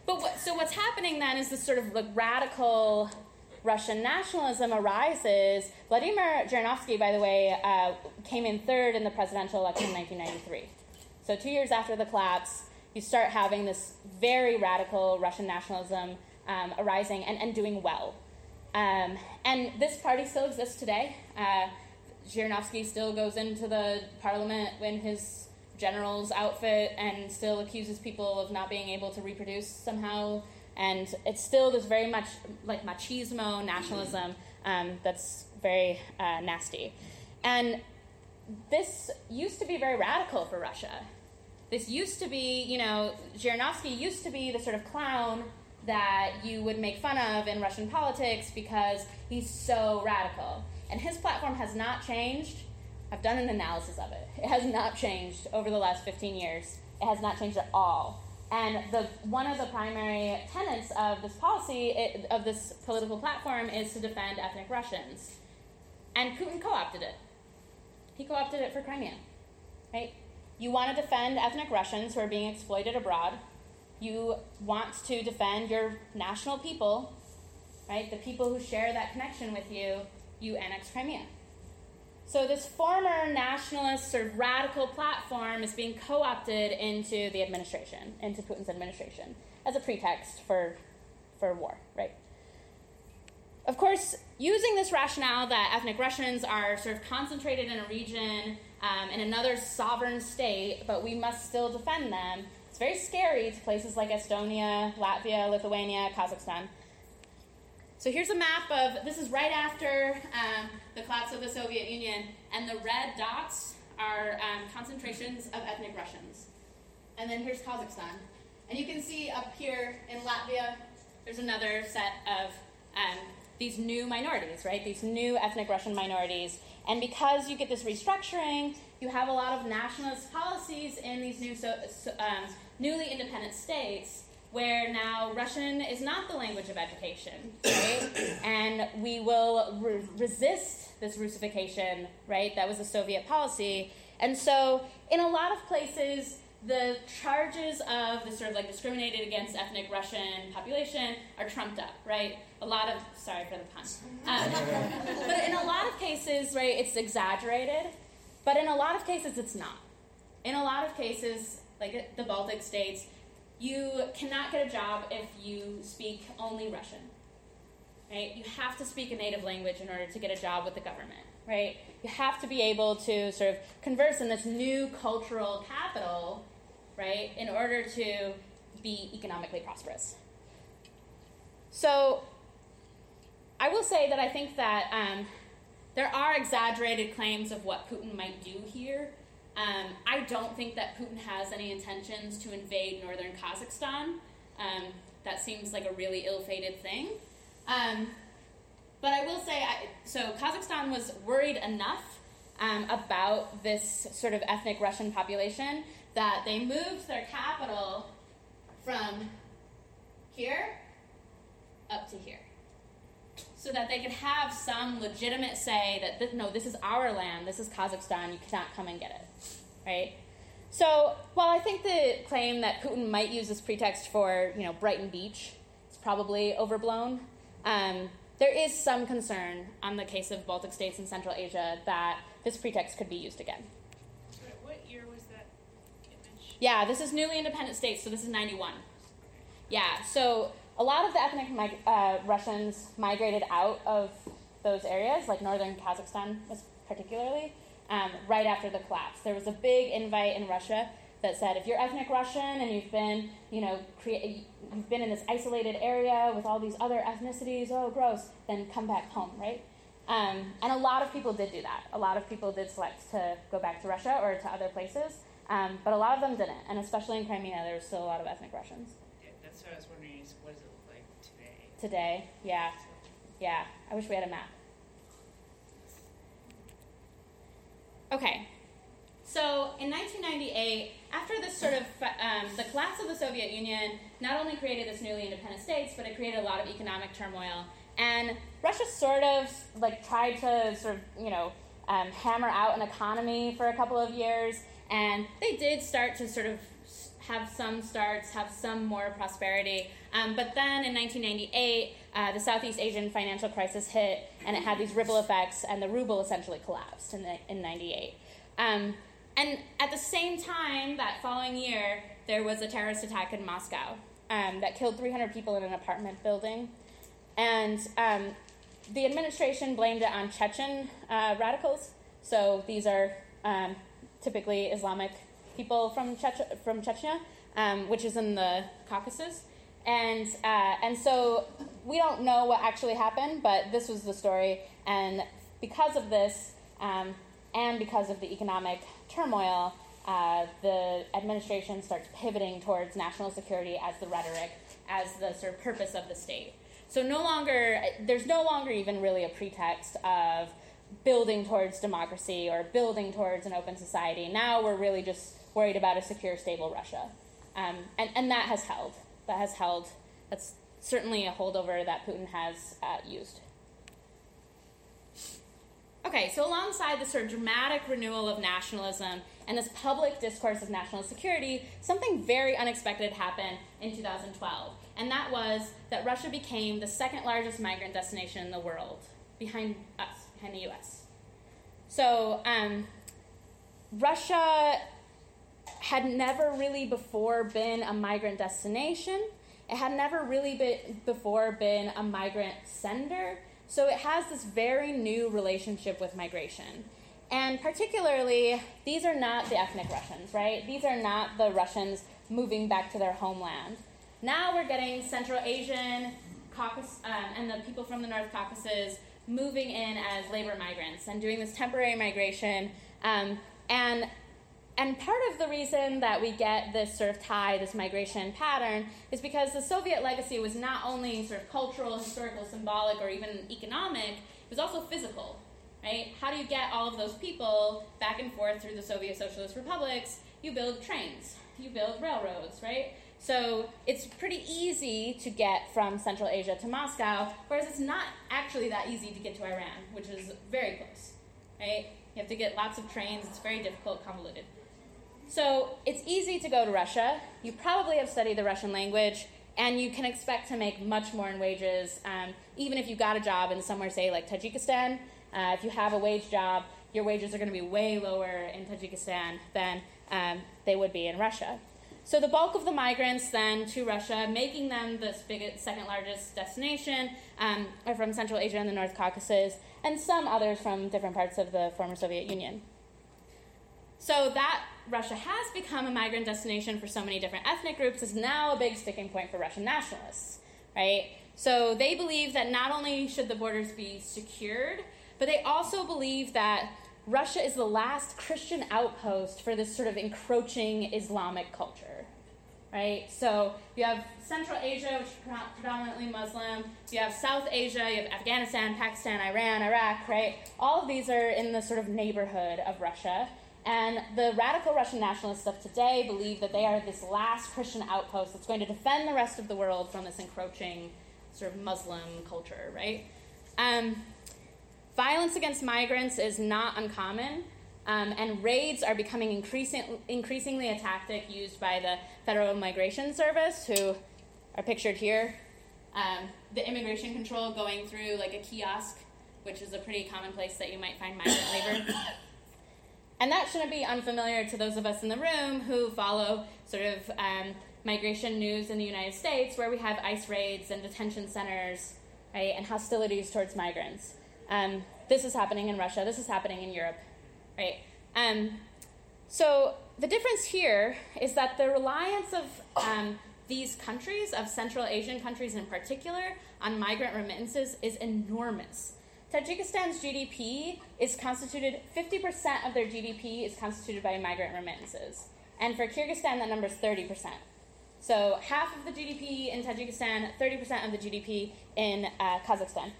but what, so what's happening then is this sort of like radical Russian nationalism arises. Vladimir Zhirinovsky, by the way, uh, came in third in the presidential election in 1993. So two years after the collapse, you start having this very radical Russian nationalism um, arising and, and doing well. Um, and this party still exists today. Uh, Zhirinovsky still goes into the parliament in his general's outfit and still accuses people of not being able to reproduce somehow. And it's still this very much like machismo nationalism um, that's very uh, nasty. And this used to be very radical for Russia. This used to be, you know, Zhirinovsky used to be the sort of clown that you would make fun of in Russian politics because he's so radical. And his platform has not changed. I've done an analysis of it. It has not changed over the last 15 years. It has not changed at all. And the one of the primary tenets of this policy, it, of this political platform, is to defend ethnic Russians. And Putin co-opted it. He co-opted it for Crimea, right? You want to defend ethnic Russians who are being exploited abroad. You want to defend your national people, right? The people who share that connection with you you annex Crimea. So this former nationalist sort of radical platform is being co-opted into the administration, into Putin's administration, as a pretext for, for war, right? Of course, using this rationale that ethnic Russians are sort of concentrated in a region, um, in another sovereign state, but we must still defend them, it's very scary to places like Estonia, Latvia, Lithuania, Kazakhstan, so here's a map of, this is right after um, the collapse of the Soviet Union, and the red dots are um, concentrations of ethnic Russians. And then here's Kazakhstan. And you can see up here in Latvia, there's another set of um, these new minorities, right? These new ethnic Russian minorities. And because you get this restructuring, you have a lot of nationalist policies in these new so, so, um, newly independent states where now Russian is not the language of education, right? and we will re- resist this Russification, right? That was a Soviet policy. And so, in a lot of places, the charges of the sort of like discriminated against ethnic Russian population are trumped up, right? A lot of, sorry for the pun. Um, but in a lot of cases, right, it's exaggerated, but in a lot of cases, it's not. In a lot of cases, like the Baltic states, you cannot get a job if you speak only Russian. Right? You have to speak a native language in order to get a job with the government, right? You have to be able to sort of converse in this new cultural capital, right, in order to be economically prosperous. So I will say that I think that um, there are exaggerated claims of what Putin might do here. Um, I don't think that Putin has any intentions to invade northern Kazakhstan. Um, that seems like a really ill-fated thing. Um, but I will say, I, so Kazakhstan was worried enough um, about this sort of ethnic Russian population that they moved their capital from here up to here. So that they could have some legitimate say that, this, no, this is our land, this is Kazakhstan, you cannot come and get it. Right? So while I think the claim that Putin might use this pretext for, you know, Brighton Beach is probably overblown, um, there is some concern on the case of Baltic states and Central Asia that this pretext could be used again. what year was that image? Yeah, this is newly independent states, so this is 91. Yeah, so a lot of the ethnic uh, Russians migrated out of those areas, like northern Kazakhstan particularly, um, right after the collapse. There was a big invite in Russia that said if you're ethnic Russian and you've been, you know, crea- you've been in this isolated area with all these other ethnicities, oh, gross, then come back home, right? Um, and a lot of people did do that. A lot of people did select to go back to Russia or to other places, um, but a lot of them didn't. And especially in Crimea, there was still a lot of ethnic Russians. Yeah, that's what I was wondering is what does it look like today? Today, yeah. Yeah, I wish we had a map. Okay, so in 1998, after this sort of um, the collapse of the Soviet Union, not only created this newly independent states, but it created a lot of economic turmoil. And Russia sort of like tried to sort of you know um, hammer out an economy for a couple of years, and they did start to sort of have some starts, have some more prosperity. Um, but then in 1998, uh, the Southeast Asian financial crisis hit, and it had these ripple effects, and the ruble essentially collapsed in, the, in 98. Um, and at the same time, that following year, there was a terrorist attack in Moscow um, that killed 300 people in an apartment building. And um, the administration blamed it on Chechen uh, radicals. So these are um, typically Islamic people from, Chech- from Chechnya, um, which is in the Caucasus. And, uh, and so we don't know what actually happened, but this was the story. And because of this, um, and because of the economic turmoil, uh, the administration starts pivoting towards national security as the rhetoric, as the sort of purpose of the state. So no longer, there's no longer even really a pretext of building towards democracy or building towards an open society. Now we're really just worried about a secure, stable Russia. Um, and, and that has held. That has held. That's certainly a holdover that Putin has uh, used. Okay, so alongside this sort of dramatic renewal of nationalism and this public discourse of national security, something very unexpected happened in 2012. And that was that Russia became the second largest migrant destination in the world, behind us, behind the US. So, um, Russia had never really before been a migrant destination. It had never really been, before been a migrant sender. So it has this very new relationship with migration. And particularly, these are not the ethnic Russians, right? These are not the Russians moving back to their homeland. Now we're getting Central Asian Caucasus, um, and the people from the North Caucasus moving in as labor migrants and doing this temporary migration. Um, and and part of the reason that we get this sort of tie, this migration pattern, is because the Soviet legacy was not only sort of cultural, historical, symbolic, or even economic, it was also physical, right? How do you get all of those people back and forth through the Soviet socialist republics? You build trains, you build railroads, right? So it's pretty easy to get from Central Asia to Moscow, whereas it's not actually that easy to get to Iran, which is very close, right? You have to get lots of trains, it's very difficult, convoluted. So it's easy to go to Russia. You probably have studied the Russian language, and you can expect to make much more in wages, um, even if you got a job in somewhere, say, like Tajikistan. Uh, if you have a wage job, your wages are going to be way lower in Tajikistan than um, they would be in Russia. So the bulk of the migrants then to Russia, making them the second largest destination, um, are from Central Asia and the North Caucasus, and some others from different parts of the former Soviet Union. So that Russia has become a migrant destination for so many different ethnic groups is now a big sticking point for Russian nationalists, right? So they believe that not only should the borders be secured, but they also believe that Russia is the last Christian outpost for this sort of encroaching Islamic culture, right? So you have Central Asia, which is predominantly Muslim. You have South Asia, you have Afghanistan, Pakistan, Iran, Iraq, right? All of these are in the sort of neighborhood of Russia. And the radical Russian nationalists of today believe that they are this last Christian outpost that's going to defend the rest of the world from this encroaching sort of Muslim culture, right? Um, violence against migrants is not uncommon. Um, and raids are becoming increasing, increasingly a tactic used by the Federal Migration Service, who are pictured here. Um, the immigration control going through like a kiosk, which is a pretty common place that you might find migrant labor. And that shouldn't be unfamiliar to those of us in the room who follow sort of um, migration news in the United States, where we have ICE raids and detention centers, right, and hostilities towards migrants. Um, this is happening in Russia. This is happening in Europe right? Um, so the difference here is that the reliance of um, these countries, of Central Asian countries in particular, on migrant remittances is enormous. Tajikistan's GDP is constituted, 50% of their GDP is constituted by migrant remittances. And for Kyrgyzstan, that number is 30%. So half of the GDP in Tajikistan, 30% of the GDP in uh, Kazakhstan.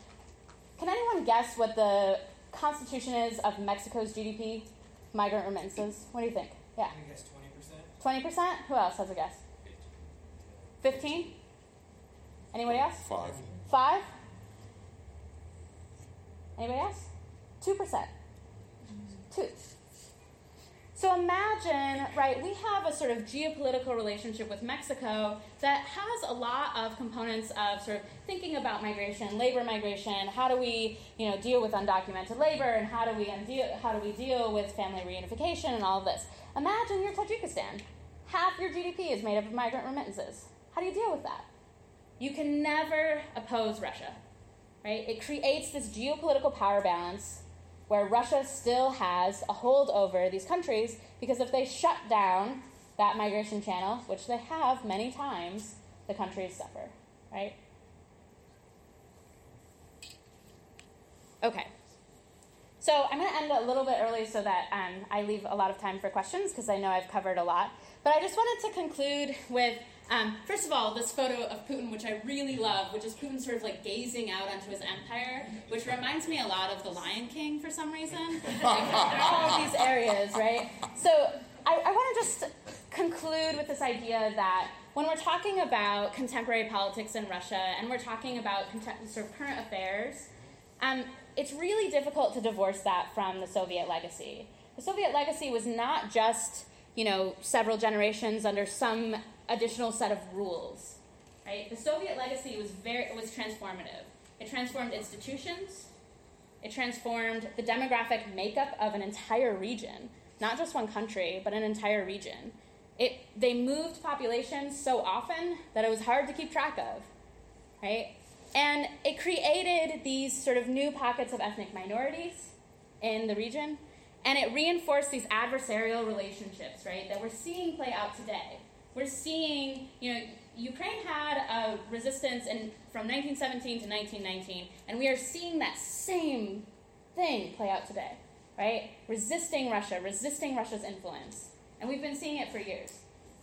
Can anyone guess what the constitution is of Mexico's GDP, migrant remittances? What do you think? Yeah. I guess 20%. 20%? Who else has a guess? 15? Anybody else? Five. Five? Anybody else? 2%. Two. So imagine, right, we have a sort of geopolitical relationship with Mexico that has a lot of components of sort of thinking about migration, labor migration, how do we, you know, deal with undocumented labor and how do we how do we deal with family reunification and all of this. Imagine you're Tajikistan. Half your GDP is made up of migrant remittances. How do you deal with that? You can never oppose Russia. Right? It creates this geopolitical power balance where Russia still has a hold over these countries because if they shut down that migration channel, which they have many times, the countries suffer, right? Okay. So I'm going to end a little bit early so that um, I leave a lot of time for questions because I know I've covered a lot. But I just wanted to conclude with um, first of all, this photo of Putin, which I really love, which is Putin sort of like gazing out onto his empire, which reminds me a lot of The Lion King for some reason. All these areas, right? So I, I want to just conclude with this idea that when we're talking about contemporary politics in Russia and we're talking about sort of current affairs, um, it's really difficult to divorce that from the Soviet legacy. The Soviet legacy was not just you know several generations under some additional set of rules. Right? The Soviet legacy was very was transformative. It transformed institutions. It transformed the demographic makeup of an entire region, not just one country, but an entire region. It, they moved populations so often that it was hard to keep track of, right? And it created these sort of new pockets of ethnic minorities in the region, and it reinforced these adversarial relationships, right, that we're seeing play out today we're seeing, you know, Ukraine had a resistance in, from 1917 to 1919, and we are seeing that same thing play out today, right? Resisting Russia, resisting Russia's influence. And we've been seeing it for years.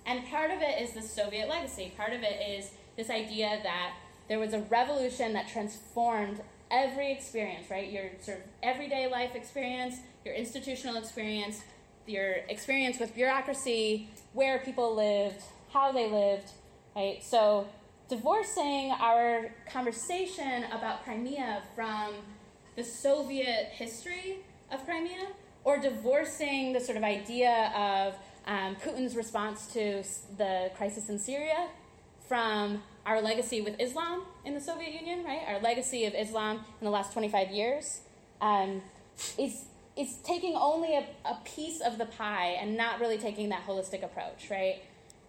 And part of it is the Soviet legacy. Part of it is this idea that there was a revolution that transformed every experience, right? Your sort of everyday life experience, your institutional experience, your experience with bureaucracy, where people lived, how they lived, right? So divorcing our conversation about Crimea from the Soviet history of Crimea, or divorcing the sort of idea of um, Putin's response to the crisis in Syria from our legacy with Islam in the Soviet Union, right? Our legacy of Islam in the last 25 years um, is it's taking only a, a piece of the pie and not really taking that holistic approach, right?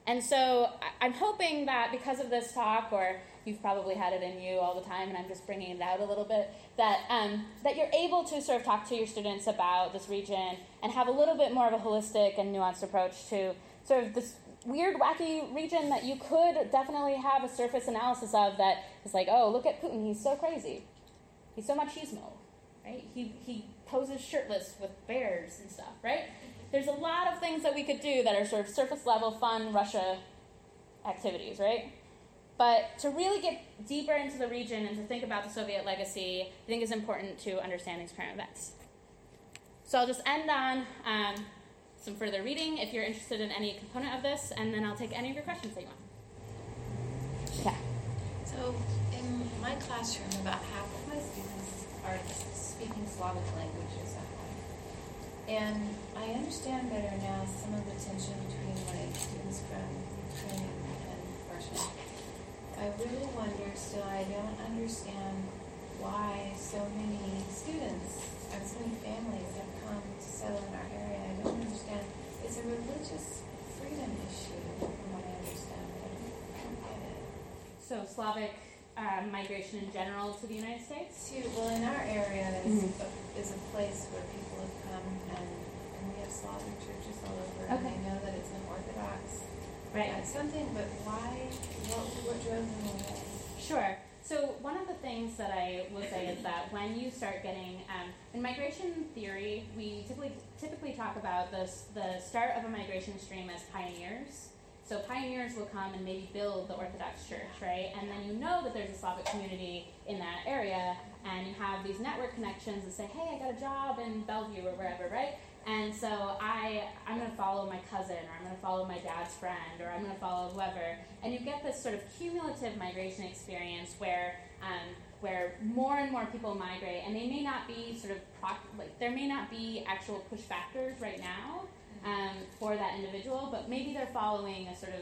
And so I'm hoping that because of this talk, or you've probably had it in you all the time, and I'm just bringing it out a little bit, that um, that you're able to sort of talk to your students about this region and have a little bit more of a holistic and nuanced approach to sort of this weird, wacky region that you could definitely have a surface analysis of. That is like, oh, look at Putin, he's so crazy, he's so machismo, right? He he poses shirtless with bears and stuff, right? There's a lot of things that we could do that are sort of surface level, fun Russia activities, right? But to really get deeper into the region and to think about the Soviet legacy, I think is important to understand these current events. So I'll just end on um, some further reading if you're interested in any component of this, and then I'll take any of your questions that you want. Yeah. So, in my classroom, about half of my students are speaking Slavic languages at home. And I understand better now some of the tension between my students from Ukraine and Russia. I really wonder still, I don't understand why so many students and so many families have come to settle in our area. I don't understand. It's a religious freedom issue, from what I understand, but I don't, get it. So Slavic uh, migration in general to the United States. To, well, in our area is, a, is a place where people have come and, and we have Slavic churches all over, and Okay. I know that it's an Orthodox Right. uh, something, but why? What, what drove them away? Sure. So one of the things that I will say is that when you start getting um, in migration theory, we typically typically talk about the the start of a migration stream as pioneers. So pioneers will come and maybe build the Orthodox Church, right? And then you know that there's a Slavic community in that area, and you have these network connections that say, "Hey, I got a job in Bellevue or wherever," right? And so I, I'm going to follow my cousin, or I'm going to follow my dad's friend, or I'm going to follow whoever. And you get this sort of cumulative migration experience where, um, where more and more people migrate, and they may not be sort of proc- like there may not be actual push factors right now um, for that individual, but maybe they're following a sort of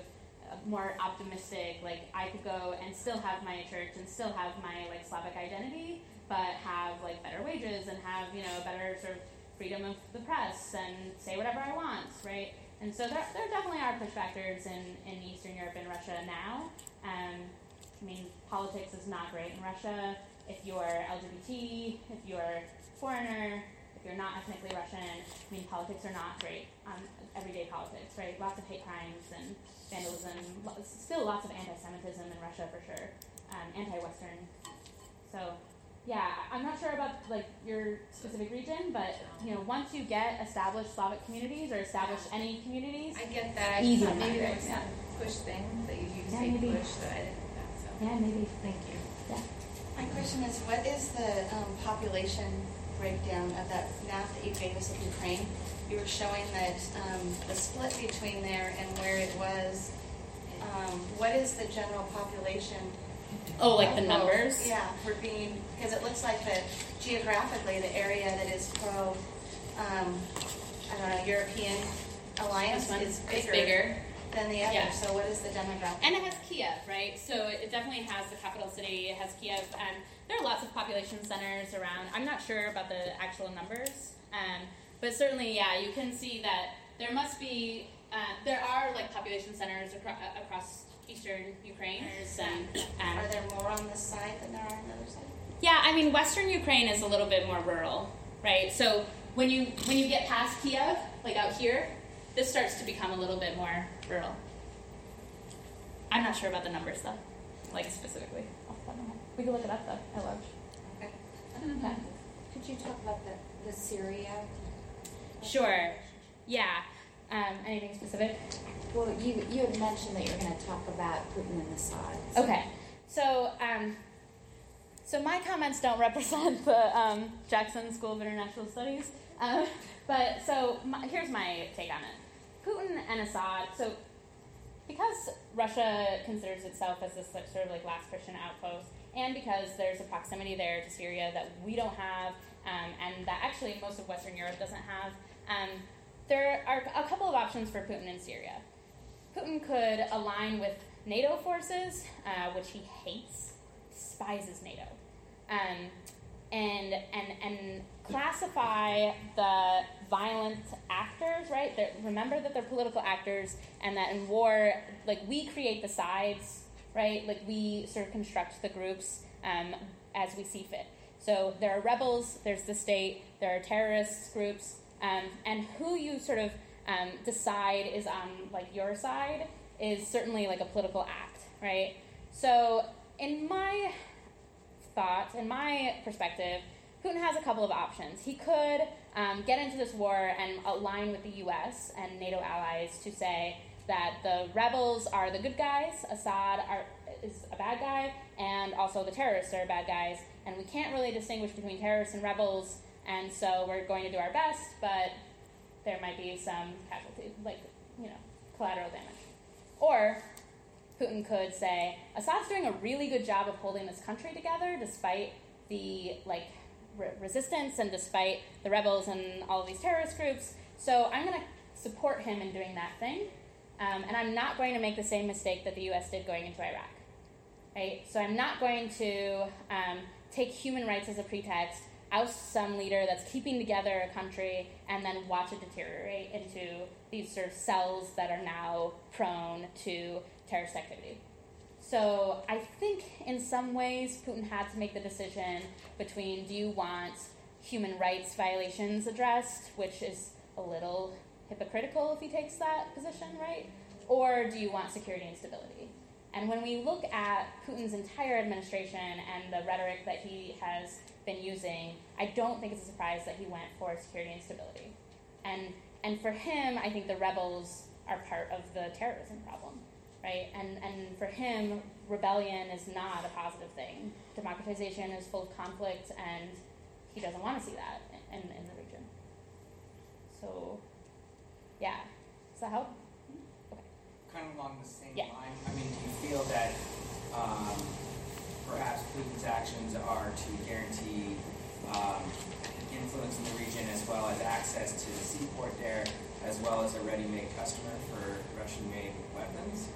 more optimistic, like I could go and still have my church and still have my like Slavic identity, but have like better wages and have you know better sort of freedom of the press and say whatever I want, right? And so there, there definitely are push factors in, in Eastern Europe and Russia now. Um, I mean, politics is not great in Russia. If you're LGBT, if you're foreigner, you're not ethnically Russian, I mean, politics are not great on everyday politics, right? Lots of hate crimes and vandalism. lo- Still lots of anti-Semitism in Russia for sure, um, anti-Western. So, yeah, I'm not sure about like your specific region, but you know, once you get established Slavic communities or established any communities, I get that. I Easy thought to maybe there migrate, was some push thing that you used Yeah, to say maybe. push that I didn't know. So yeah, maybe. thank you. Yeah. My question is, what is the um, population breakdown of that map that you gave us of Ukraine? You were showing that um, the split between there and where it was. Um, what is the general population? Oh, like the numbers? Yeah, for being because it looks like that geographically the area that is pro, um, I don't know, European alliance This one is bigger, bigger. than the other. Yeah. So what is the demographic? And it has Kiev, right? So it definitely has the capital city, it has Kiev, and there are lots of population centers around. I'm not sure about the actual numbers, um, but certainly, yeah, you can see that there must be, uh, there are like population centers across, across eastern Ukraine. Um, um, Are there more on this side than there are on the other side? yeah, I mean, Western Ukraine is a little bit more rural, right? So when you when you get past Kiev, like out here, this starts to become a little bit more rural. I'm not sure about the numbers though, like specifically. Off the top of my head. We can look it up though. I love. Okay. Okay. Could you talk about the, the Syria? Sure. Yeah. Um, anything specific? Well, you, you had mentioned that you were going to talk about Putin and Assad. Okay. So, um, so my comments don't represent the um, Jackson School of International Studies, um, but so my, here's my take on it: Putin and Assad. So, because Russia considers itself as this sort of like last Christian outpost, and because there's a proximity there to Syria that we don't have, um, and that actually most of Western Europe doesn't have, um, there are a couple of options for Putin in Syria. Putin could align with NATO forces, uh, which he hates, despises NATO, um, and and and classify the violent actors. Right? They're, remember that they're political actors, and that in war, like we create the sides. Right? Like we sort of construct the groups um, as we see fit. So there are rebels. There's the state. There are terrorist groups, um, and who you sort of um, decide is on like your side is certainly like a political act, right? So in my thought, in my perspective, Putin has a couple of options. He could um, get into this war and align with the U.S. and NATO allies to say, that the rebels are the good guys, Assad are, is a bad guy, and also the terrorists are bad guys, and we can't really distinguish between terrorists and rebels, and so we're going to do our best, but there might be some casualty, like, you know, collateral damage. Or Putin could say, Assad's doing a really good job of holding this country together despite the like re- resistance and despite the rebels and all of these terrorist groups. So I'm going to support him in doing that thing, um, and I'm not going to make the same mistake that the U.S. did going into Iraq. Right? So I'm not going to um, take human rights as a pretext, oust some leader that's keeping together a country, and then watch it deteriorate into these sort of cells that are now prone to terrorist activity. So I think in some ways Putin had to make the decision between do you want human rights violations addressed, which is a little hypocritical if he takes that position, right? Or do you want security and stability? And when we look at Putin's entire administration and the rhetoric that he has been using, I don't think it's a surprise that he went for security and stability. And and for him, I think the rebels are part of the terrorism problem, right? And and for him, rebellion is not a positive thing. Democratization is full of conflict, and he doesn't want to see that in, in the region. So, yeah. Does that help? Okay. kind of along the same Yeah. line, I mean, do you feel that um, perhaps Putin's actions are to guarantee um, influence in the region as well as access to the seaport there, as well as a ready-made customer for Russian-made weapons?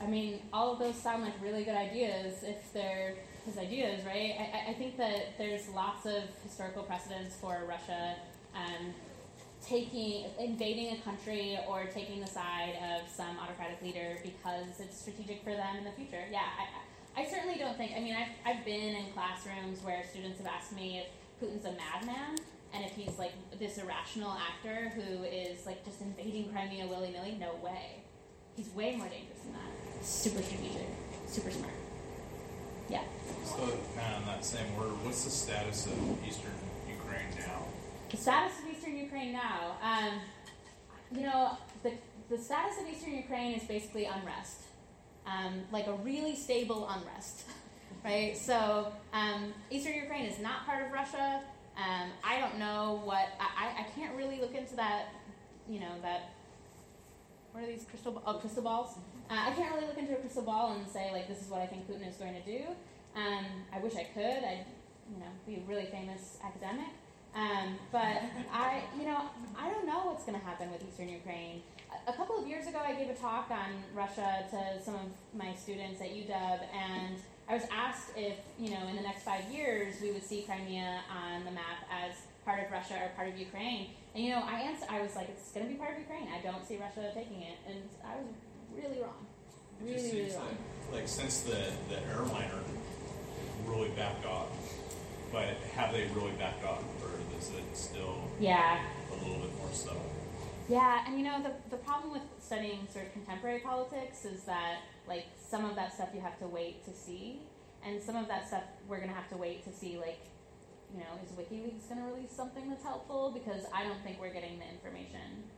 I mean, all of those sound like really good ideas if they're his ideas, right? I, I- think that there's lots of historical precedents for Russia um, taking, invading a country or taking the side of some autocratic leader because it's strategic for them in the future. Yeah, I, I certainly don't think, I mean, I've, I've been in classrooms where students have asked me if Putin's a madman and if he's like this irrational actor who is like just invading Crimea willy nilly. No way. He's way more dangerous than that. Super strategic, super smart. Yeah. So, kind of in that same order, what's the status of eastern? The status of eastern Ukraine now, um, you know, the, the status of eastern Ukraine is basically unrest, um, like a really stable unrest, right? So, um, eastern Ukraine is not part of Russia. Um, I don't know what, I, I- I can't really look into that, you know, that, what are these crystal, oh, crystal balls? Uh, I can't really look into a crystal ball and say, like, this is what I think Putin is going to do. Um, I wish I could. I'd, you know, be a really famous academic. Um, but I, you know, I don't know what's going to happen with Eastern Ukraine. A, a couple of years ago, I gave a talk on Russia to some of my students at UW, and I was asked if, you know, in the next five years we would see Crimea on the map as part of Russia or part of Ukraine. And you know, I answered, I was like, it's going to be part of Ukraine. I don't see Russia taking it, and I was really wrong. It Really, just really seems wrong. like, like since the, the airliner really backed off, but have they really backed off, or is it still Yeah. a little bit more subtle? Yeah, and you know the the problem with studying sort of contemporary politics is that like some of that stuff you have to wait to see, and some of that stuff we're gonna have to wait to see like, you know, is WikiLeaks gonna release something that's helpful? Because I don't think we're getting the information.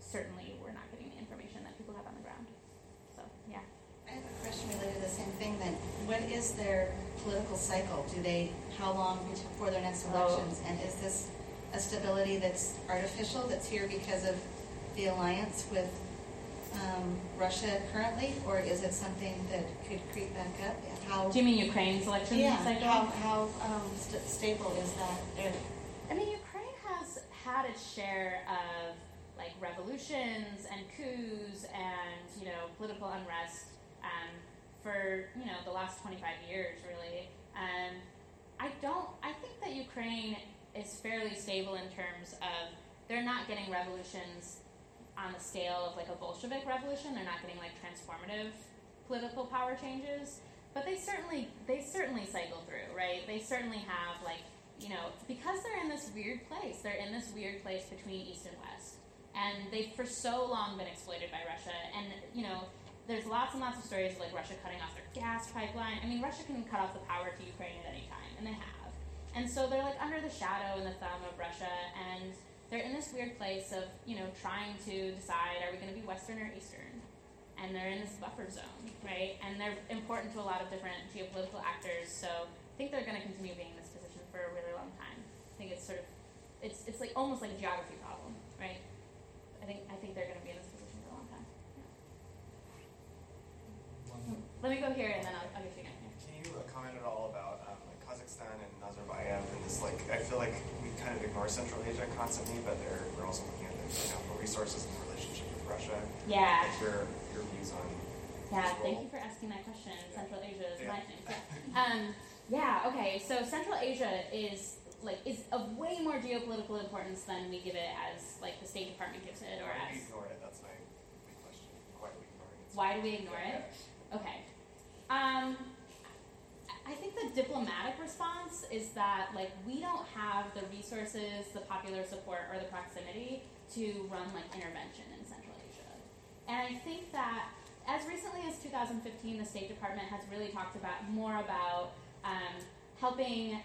Certainly, we're not getting the information that people have on the ground. So yeah. I have a question related to the same thing then. What is their political cycle? Do they, how long before their next Oh. elections? And is this a stability that's artificial, that's here because of the alliance with um, Russia currently? Or is it something that could creep back up? How, Do you mean Ukraine's election yeah, cycle? how, how um, st- stable is that? I mean, Ukraine has had its share of like revolutions and coups and you know political unrest um, for you know the last 25 years, really. Um, I don't. I think that Ukraine is fairly stable in terms of they're not getting revolutions on the scale of like a Bolshevik revolution. They're not getting like transformative political power changes, but they certainly they certainly cycle through, right? They certainly have like you know because they're in this weird place. They're in this weird place between East and West, and they've for so long been exploited by Russia. And you know there's lots and lots of stories of like Russia cutting off their gas pipeline. I mean Russia can cut off the power to Ukraine at any time, and they have. And so they're like under the shadow and the thumb of Russia, and they're in this weird place of, you know, trying to decide are we going to be Western or Eastern? And they're in this buffer zone, right? And they're important to a lot of different geopolitical actors. So I think they're going to continue being in this position for a really long time. I think it's sort of, it's, it's like almost like a geography problem, right? I think I think they're going to be in this position for a long time. Yeah. Let me go here and then I'll, I'll get you again. Can you uh, comment at all about um, like Kazakhstan and Nazarbayev and this like I feel like we kind of ignore Central Asia constantly, but they're we're also looking at the natural resources and the relationship with Russia. Yeah. Like your your views on Yeah, thank you for asking that question. Central Asia is Yeah. my thing. Yeah. Um, yeah, okay. So Central Asia is like is of way more geopolitical importance than we give it as like the State Department gives it or Why do we as ignore it? That's my big question. Why do we ignore it? why do we ignore it? Okay. Um, I think the diplomatic response is that like we don't have the resources, the popular support, or the proximity to run like intervention in Central Asia. And I think that as recently as 2015, the State Department has really talked about more about um, helping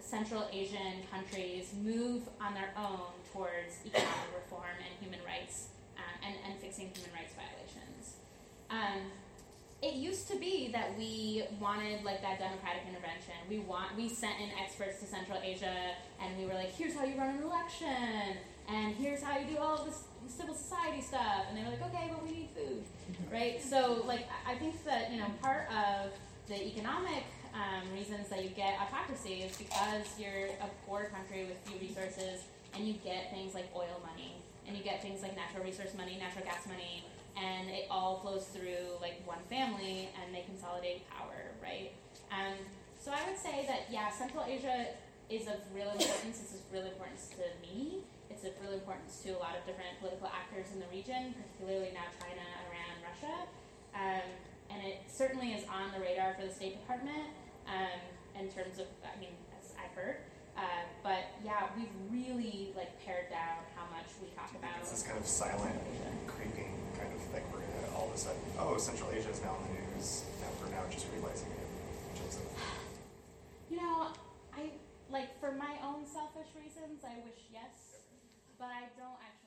Central Asian countries move on their own towards economic reform and human rights um, and, and fixing human rights violations. Um, it used to be that we wanted like that democratic intervention. We want we sent in experts to Central Asia, and we were like, "Here's how you run an election, and here's how you do all of this civil society stuff." And they were like, "Okay, but we need food, right?" So like I I think that you know part of the economic um, reasons that you get autocracy is because you're a poor country with few resources, and you get things like oil money, and you get things like natural resource money, natural gas money, and it all flows through like one family and they consolidate power, right? Um, so I would say that yeah, Central Asia is of real importance. It's of real importance to me. It's of real importance to a lot of different political actors in the region, particularly now China, Iran, Russia. Um, and it certainly is on the radar for the State Department um, in terms of, I mean, as I've heard. Uh, but yeah, we've really like pared down how much we talk about. This is kind of silent, creeping kind of like we're all of a sudden, oh, Central Asia is now in the news. Now we're now just realizing it. You know, I like for my own selfish reasons, I wish yes, but I don't actually